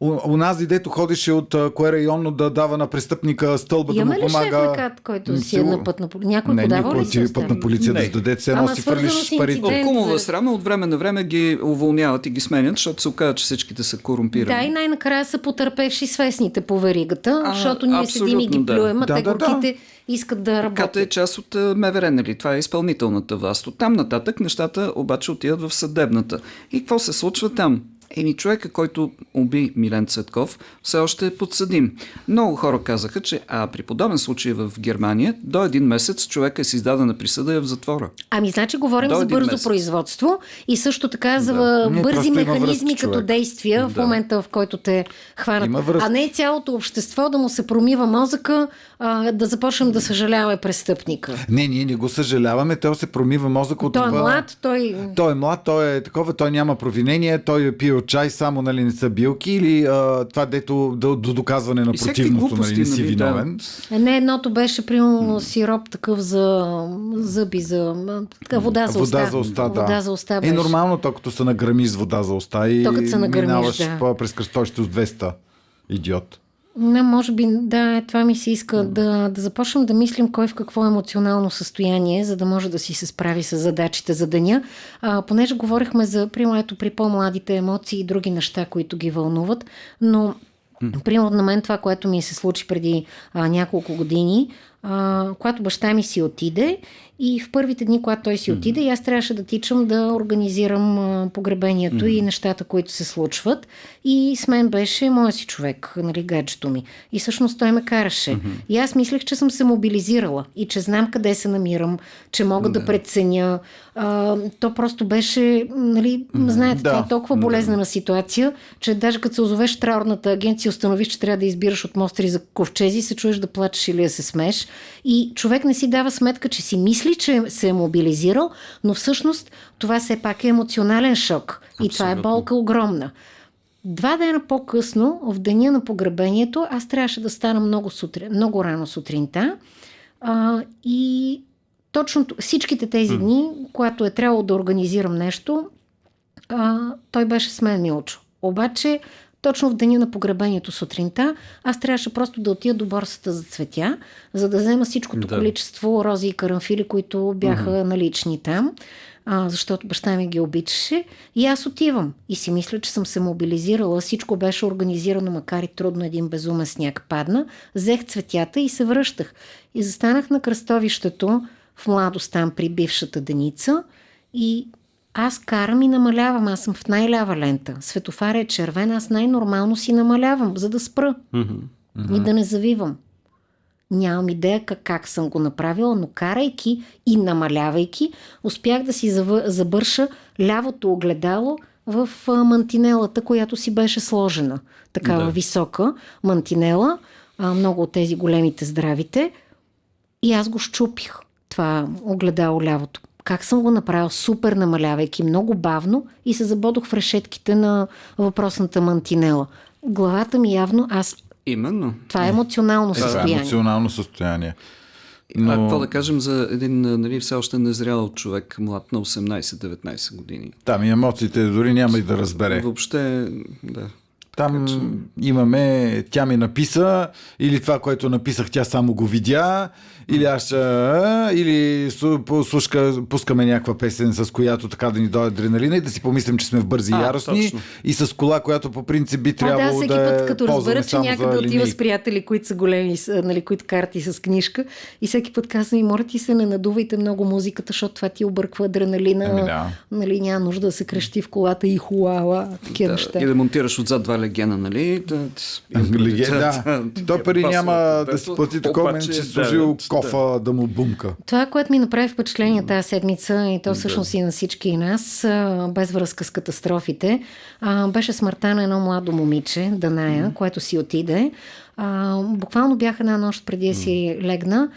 Унази, дето ходеше от а, кое районно да дава на престъпника стълба да му Имаме ли помага. шеф на кат, който си е на път на полиция? Някой не, подава никой ли ти си път на полиция да Не. сдаде, все Ама едно си фърлиш парите. кумова за- срама от време на време ги уволняват и ги сменят, защото се оказа, че всичките са корумпирани. Да, и най-накрая са потърпевши свестните по веригата, А, защото ние седим и ги да. плюем, а Да, те да, да. горките искат да работят. Ката е част от МВР, нали? Това е изпълнителната власт. От там нататък нещата обаче отиват в съдебната. И какво се случва там? Еми човека, който уби Милен Цветков, все още е подсъдим. Много хора казаха, че а при подобен случай в Германия до един месец човека е с издадена присъда е в затвора. Ами, значи говорим До за бързо месец. производство и също така за Не, бързи механизми връзка, като действия в Да. момента, в който те хванат. А не цялото общество да му се промива мозъка, а, да започнем да съжаляваме престъпника. Не, ние не го съжаляваме, той се промива мозък от Той е млад, той... Той е млад, той е такова, той няма провинение, той е пил чай, само нали не са билки или а, това дето до, до доказване на И противното, глупости, нали не си нали, да. виновен. Не, едното беше примерно сироп такъв за зъби, за така, вода за уста. Вода за уста, да. Вода за уста е беше. нормално, то като се награмиш с вода за уста и То като се минаваш да. през кръстощето с 200. Идиот. Не, може би, да, е, това ми се иска да, да започнем да мислим кой в какво емоционално състояние, за да може да си се справи с задачите за деня. А, понеже говорихме за, примерно, при по-младите емоции и други неща, които ги вълнуват, но Примерно на мен това, което ми се случи преди а, няколко години, а, когато баща ми си отиде и в първите дни, когато той си отиде, и аз трябваше да тичам да организирам а, погребението и нещата, които се случват. И с мен беше моя си човек, нали, гаджето ми. И всъщност той ме караше. И аз мислех, че съм се мобилизирала и че знам къде се намирам, че мога да, преценя. А, то просто беше, нали, знаете, Да. това е толкова болезнена ситуация, че даже като се озовеш в траурната агенция установиш, че трябва да избираш от мостри за ковчези, се чуеш да плачеш или да се смееш. И човек не си дава сметка, че си мисли, че се е мобилизирал, но всъщност това все пак е емоционален шок. И това е болка огромна. Два дена по-късно, в деня на погребението, аз трябваше да стана много, сутри, много рано сутринта. А, и точно всичките тези дни, когато е трябвало да организирам нещо, а, той беше с мен Милчо. Обаче, точно в деня на погребението сутринта, аз трябваше просто да отида до борсата за цветя, за да взема всичкото да. количество рози и карамфили, които бяха uh-huh. налични там а, защото баща ми ги обичаше. И аз отивам и си мисля, че съм се мобилизирала. Всичко беше организирано, макар и трудно, един безумен сняг падна. Взех цветята и се връщах. И застанах на кръстовището в младост там при бившата Деница и аз карам и намалявам. Аз съм в най-лява лента. Светофара е червен, аз най-нормално си намалявам, за да спра. Mm-hmm. И да не завивам. Нямам идея как, как съм го направила, но карайки и намалявайки, успях да си забърша лявото огледало в мантинелата, която си беше сложена. Такава да. висока мантинела, много от тези големите здравите. И аз го щупих, това огледало лявото. Как съм го направил? Супер намалявайки, много бавно и се забодох в решетките на въпросната мантинела. Главата ми явно, аз Именно. Това е емоционално състояние. Това е емоционално състояние. Но... А какво да кажем за един нали, все още незрял човек, млад на 18-19 години? Там и емоциите дори няма и да разбере. Въобще, да. Там така, че... имаме, тя ми написа, или това, което написах, тя само го видя, или аз ще, или слушка, пускаме някаква песен, с която така да ни дойде адреналина и да си помислим, че сме в бързи и яростни точно. и с кола, която по принцип би трябвало да, всеки да път, като разбера, че някъде отива с приятели, които са големи, нали, които карти с книжка и всеки път казвам, и моля ти се, не надувайте много музиката, защото това ти обърква адреналина. Ами да. Нали, няма нужда да се крещи в колата и хуала, такива да, неща. И да монтираш отзад два легена, нали? Да, да. То пари няма да се плати такова, че служил кофа да му бумка. Това, което ми направи впечатление тази седмица, и то всъщност и на всички нас, без връзка с катастрофите, беше смъртта на едно младо момиче, Даная, което си отиде. буквално бях една нощ преди си легна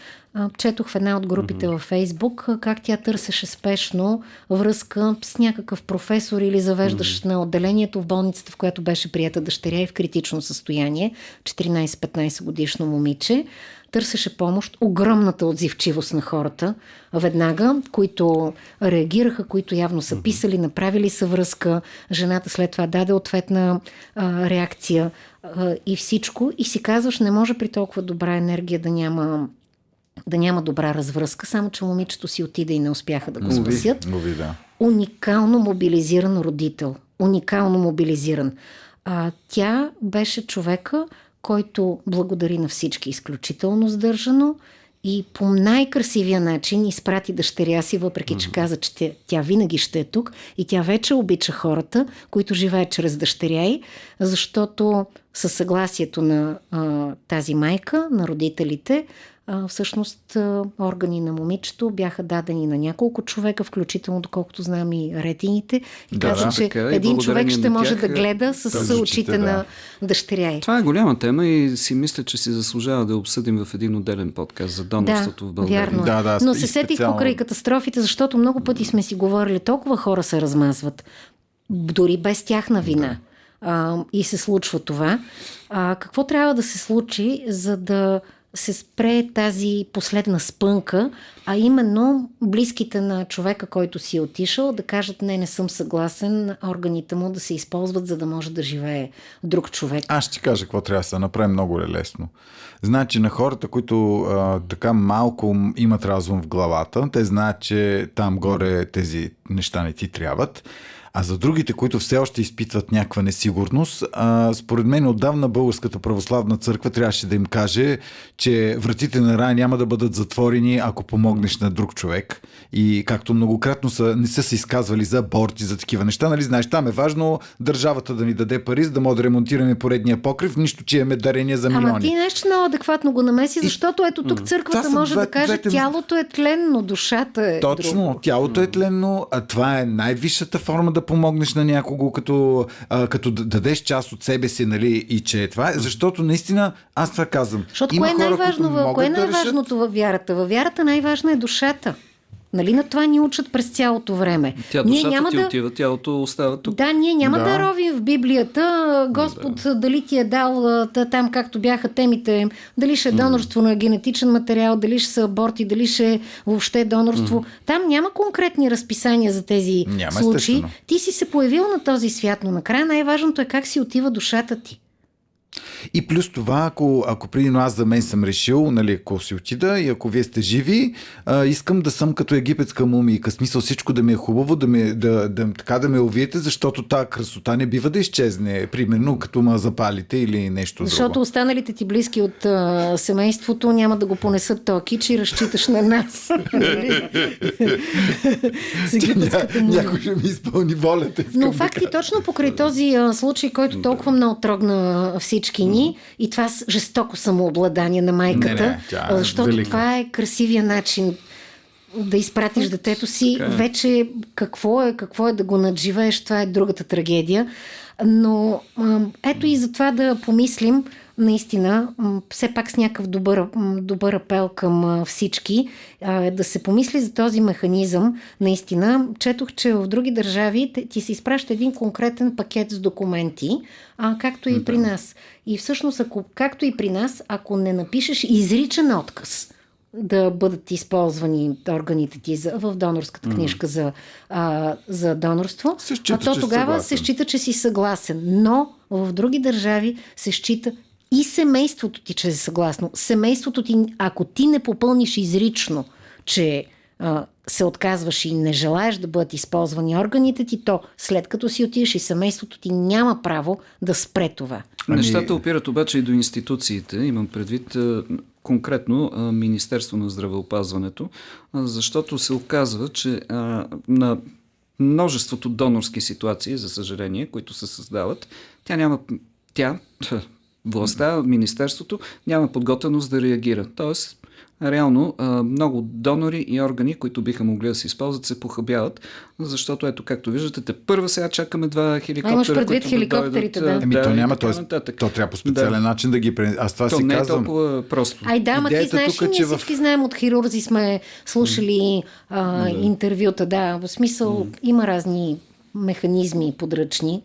четох в една от групите mm-hmm. във Фейсбук как тя търсеше спешно връзка с някакъв професор или завеждащ mm-hmm. на отделението в болницата, в която беше прията дъщеря и в критично състояние, 14-15 годишно момиче. Търсеше помощ, огромната отзивчивост на хората веднага, които реагираха, които явно са писали, направили са връзка. Жената след това даде ответна а, реакция а, и всичко. И си казваш, не може при толкова добра енергия да няма да няма добра развръзка, само че момичето си отиде и не успяха да го спасят. Уви, да. Уникално мобилизиран родител. Уникално мобилизиран. А, тя беше човека, който благодари на всички изключително сдържано и по най-красивия начин изпрати дъщеря си, въпреки че каза, че тя, тя винаги ще е тук и тя вече обича хората, които живеят чрез дъщеря й, защото със съгласието на а, тази майка, на родителите, а, всъщност органи на момичето бяха дадени на няколко човека, включително доколкото знам и ретините. И да, каза, че така, един човек ще може да гледа с очите да. на дъщеря Това е голяма тема и си мисля, че си заслужава да обсъдим в един отделен подкаст за донорството да, в България. Вярно. Да, да, Но се сетих специално... покрай катастрофите, защото много пъти сме си говорили, толкова хора се размазват, дори без тяхна вина. Да. А, и се случва това. А, какво трябва да се случи, за да се спре тази последна спънка, а именно близките на човека, който си е отишъл, да кажат не, не съм съгласен, органите му да се използват, за да може да живее друг човек. Аз ще кажа какво трябва да се направи много лесно. Значи на хората, които а, така малко имат разум в главата, те знаят, че там горе тези неща не ти трябват а за другите, които все още изпитват някаква несигурност, а, според мен отдавна Българската православна църква трябваше да им каже, че вратите на рая няма да бъдат затворени, ако помогнеш на друг човек. И както многократно са, не са се изказвали за аборти, за такива неща, нали знаеш, там е важно държавата да ни даде пари, за да може да ремонтираме поредния покрив, нищо, че имаме дарения за милиони. Ама ти нещо много адекватно го намеси, защото ето тук църквата може две, да каже, двете... тялото е тленно, душата е Точно, друго. тялото е тленно, а това е най-висшата форма да да помогнеш на някого, като, а, като дадеш част от себе си, нали, и че това е, защото наистина, аз това казвам. Защото кое е е най-важното във вярата? Във вярата най-важна е душата. Нали на това ни учат през цялото време. Тя ние няма ти да... отива, тялото остава тук. Да, ние няма да, да ровим в Библията Господ да. дали ти е дал там както бяха темите, дали ще е донорство mm. на генетичен материал, дали ще са аборти, дали ще е въобще донорство. Mm. Там няма конкретни разписания за тези няма, случаи. Естествено. Ти си се появил на този свят, но накрая най-важното е как си отива душата ти. И плюс това, ако, ако преди аз за мен съм решил, нали, ако си отида и ако вие сте живи, а, искам да съм като египетска мумийка. Смисъл всичко да ми е хубаво, да, ми, да, да, така да ме увиете, защото тази красота не бива да изчезне. Примерно като ма запалите или нещо Защото друго. останалите ти близки от а, семейството няма да го понесат токи, че разчиташ на нас. Някой ще ми изпълни волята. Но факти точно покрай този а, случай, който толкова много трогна всички ни и това жестоко самообладание на майката, не, не, тя е защото велика. това е красивия начин да изпратиш детето си. Okay. Е. Вече какво е, какво е да го надживееш, това е другата трагедия. Но ето и за това да помислим наистина, все пак с някакъв добър, добър апел към всички, да се помисли за този механизъм. Наистина, четох, че в други държави ти се изпраща един конкретен пакет с документи, а, както и да. при нас. И всъщност, ако, както и при нас, ако не напишеш изричен отказ, да бъдат използвани органите ти за, в донорската книжка mm. за, а, за донорство, счита, а то тогава се счита, че си съгласен. Но в други държави се счита, и семейството ти, че е съгласно. Семейството ти, ако ти не попълниш изрично, че а, се отказваш и не желаеш да бъдат използвани органите ти, то след като си отидеш и семейството ти няма право да спре това. Ами... Нещата опират обаче и до институциите. Имам предвид конкретно Министерство на здравеопазването, защото се оказва, че на множеството донорски ситуации, за съжаление, които се създават, тя няма тя, властта, Министерството няма подготвеност да реагира. Тоест, реално много донори и органи, които биха могли да се използват, се похабяват, защото ето, както виждате, те първа сега чакаме два хеликоптера. Имаш предвид хеликоптерите, да. Еми, то няма, т.е. то трябва по специален да. начин да ги прен... Аз това то си не казвам. е толкова просто. Ай да, ма ти знаеш, тук, ние всички в... знаем от хирурзи сме слушали а, интервюта, да, в смисъл има разни механизми подръчни.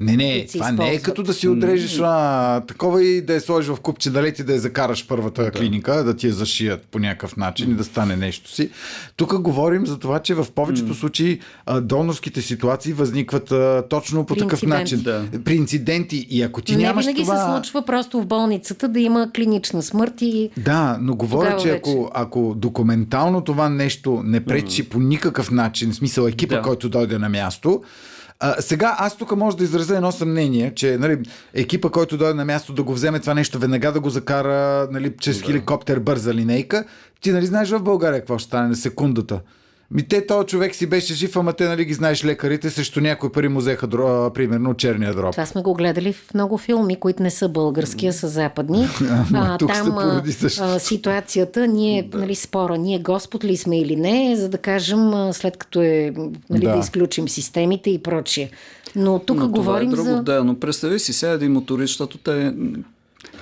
Не, не, това използват. не е като да си отрежеш а, такова и да я сложиш в купче, да лети да я закараш първата да. клиника, да ти я зашият по някакъв начин и да стане нещо си. Тук говорим за това, че в повечето случаи а, донорските ситуации възникват а, точно по При такъв начин. Да. При инциденти. И ако ти не нямаш винаги това... се случва просто в болницата да има клинична смърт и... Да, но говоря, че ако, ако документално това нещо не пречи mm. по никакъв начин, в смисъл екипа, да. който дойде на място, а, сега аз тук може да изразя едно съмнение, че нали, екипа, който дойде на място да го вземе това нещо, веднага да го закара нали, чрез да. хеликоптер бърза линейка. Ти нали знаеш в България какво ще стане на секундата? Ми те, този човек си беше жив, ама те, нали ги знаеш лекарите, срещу някой пари му взеха, дро, примерно, черния дроб. Това сме го гледали в много филми, които не са български, а са западни. а, тук там а, ситуацията, ние, да. нали, спора, ние Господ ли сме или не, за да кажем, след като е, нали, да, да изключим системите и прочие. Но тук но говорим това е друго, за... Да, но представи си сега един моторист, защото те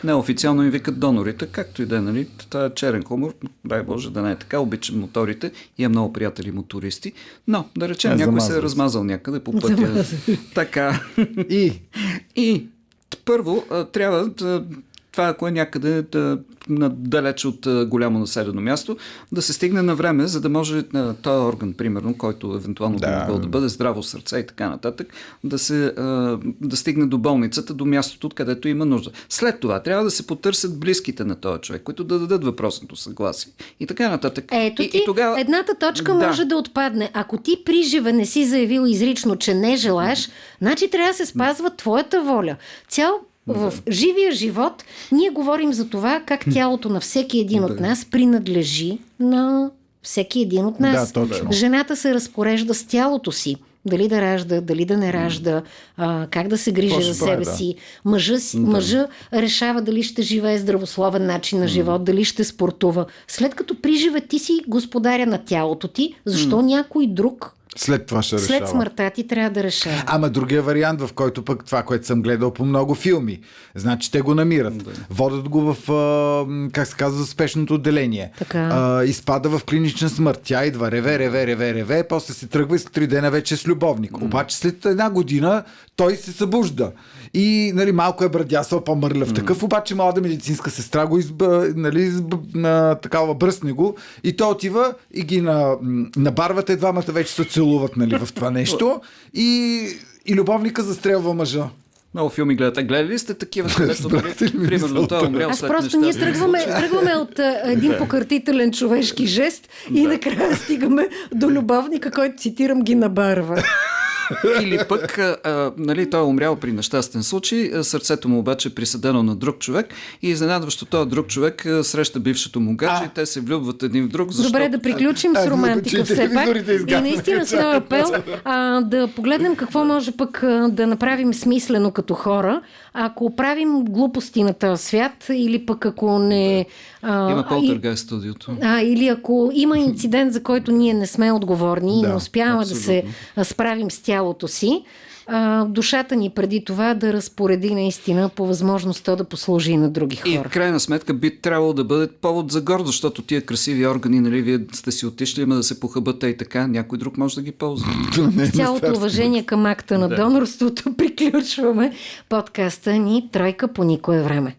Неофициално им викат донорите, както и да е, нали? Това е черен хумор, дай Боже да не е така, обичам моторите, и е много приятели мотористи, но да речем, е, някой се е размазал някъде по пътя. така. И? И първо трябва да това ако е някъде да, далеч от голямо населено място, да се стигне на време, за да може на този орган, примерно, който евентуално да. би могъл да бъде здраво сърце и така нататък, да, се, да стигне до болницата, до мястото, откъдето има нужда. След това трябва да се потърсят близките на този човек, които да дадат въпросното съгласие. И така нататък. Ето и, ти, и тогава... едната точка да. може да отпадне. Ако ти при живе не си заявил изрично, че не желаеш, значи трябва да се спазва твоята воля. Цял в живия живот ние говорим за това как тялото на всеки един от нас принадлежи на всеки един от нас. Да, точно. Жената се разпорежда с тялото си. Дали да ражда, дали да не ражда, а, как да се грижи за себе да. си. Мъжа, си да. мъжа решава дали ще живее здравословен начин на живот, дали ще спортува. След като при живе ти си господаря на тялото ти, защо някой друг След това ще След решава. смъртта ти трябва да решава. Ама другия вариант, в който пък това, което съм гледал по много филми. Значи те го намират. Водят го в, а, м, как се казва, спешното отделение. Така. А, изпада в клинична смърт. Тя идва, реве, реве, реве, реве, после се тръгва и след три дена вече с любовник. Обаче след една година той се събужда. И нали, малко е брадясал, по-мърляв такъв, обаче млада медицинска сестра го изба, нали, изб, на, такава бръсне го и той отива и ги на, м, набарват, двамата вече се целуват нали, в това нещо и, и любовника застрелва мъжа. Много филми гледате. Гледали ли сте такива, където, нали, примерно, той е умрял Аз след просто ние тръгваме, тръгваме от един покъртителен човешки жест и накрая стигаме до любовника, който цитирам ги набарва. Или пък, а, нали, той е умрял при нещастен случай, сърцето му обаче е присъдено на друг човек и изненадващо този друг човек среща бившето му гадже и те се влюбват един в друг, защото... Добре, да приключим с романтика все пак. И наистина с този апел а, да погледнем какво може пък а, да направим смислено като хора, ако правим глупости на този свят или пък ако не... А, Има и- в студиото. А, или ако има инцидент, за който ние не сме отговорни и Да, не успяваме да се справим с тялото си, а, душата ни преди това да разпореди наистина по възможност то да послужи и на други И хора. в крайна сметка би трябвало да бъде повод за гордост, защото тия красиви органи, нали, вие сте си отишли, има да се похъбате и така, някой друг може да ги ползва. С цялото уважение към акта на донорството приключваме подкаста ни Тройка по никое време.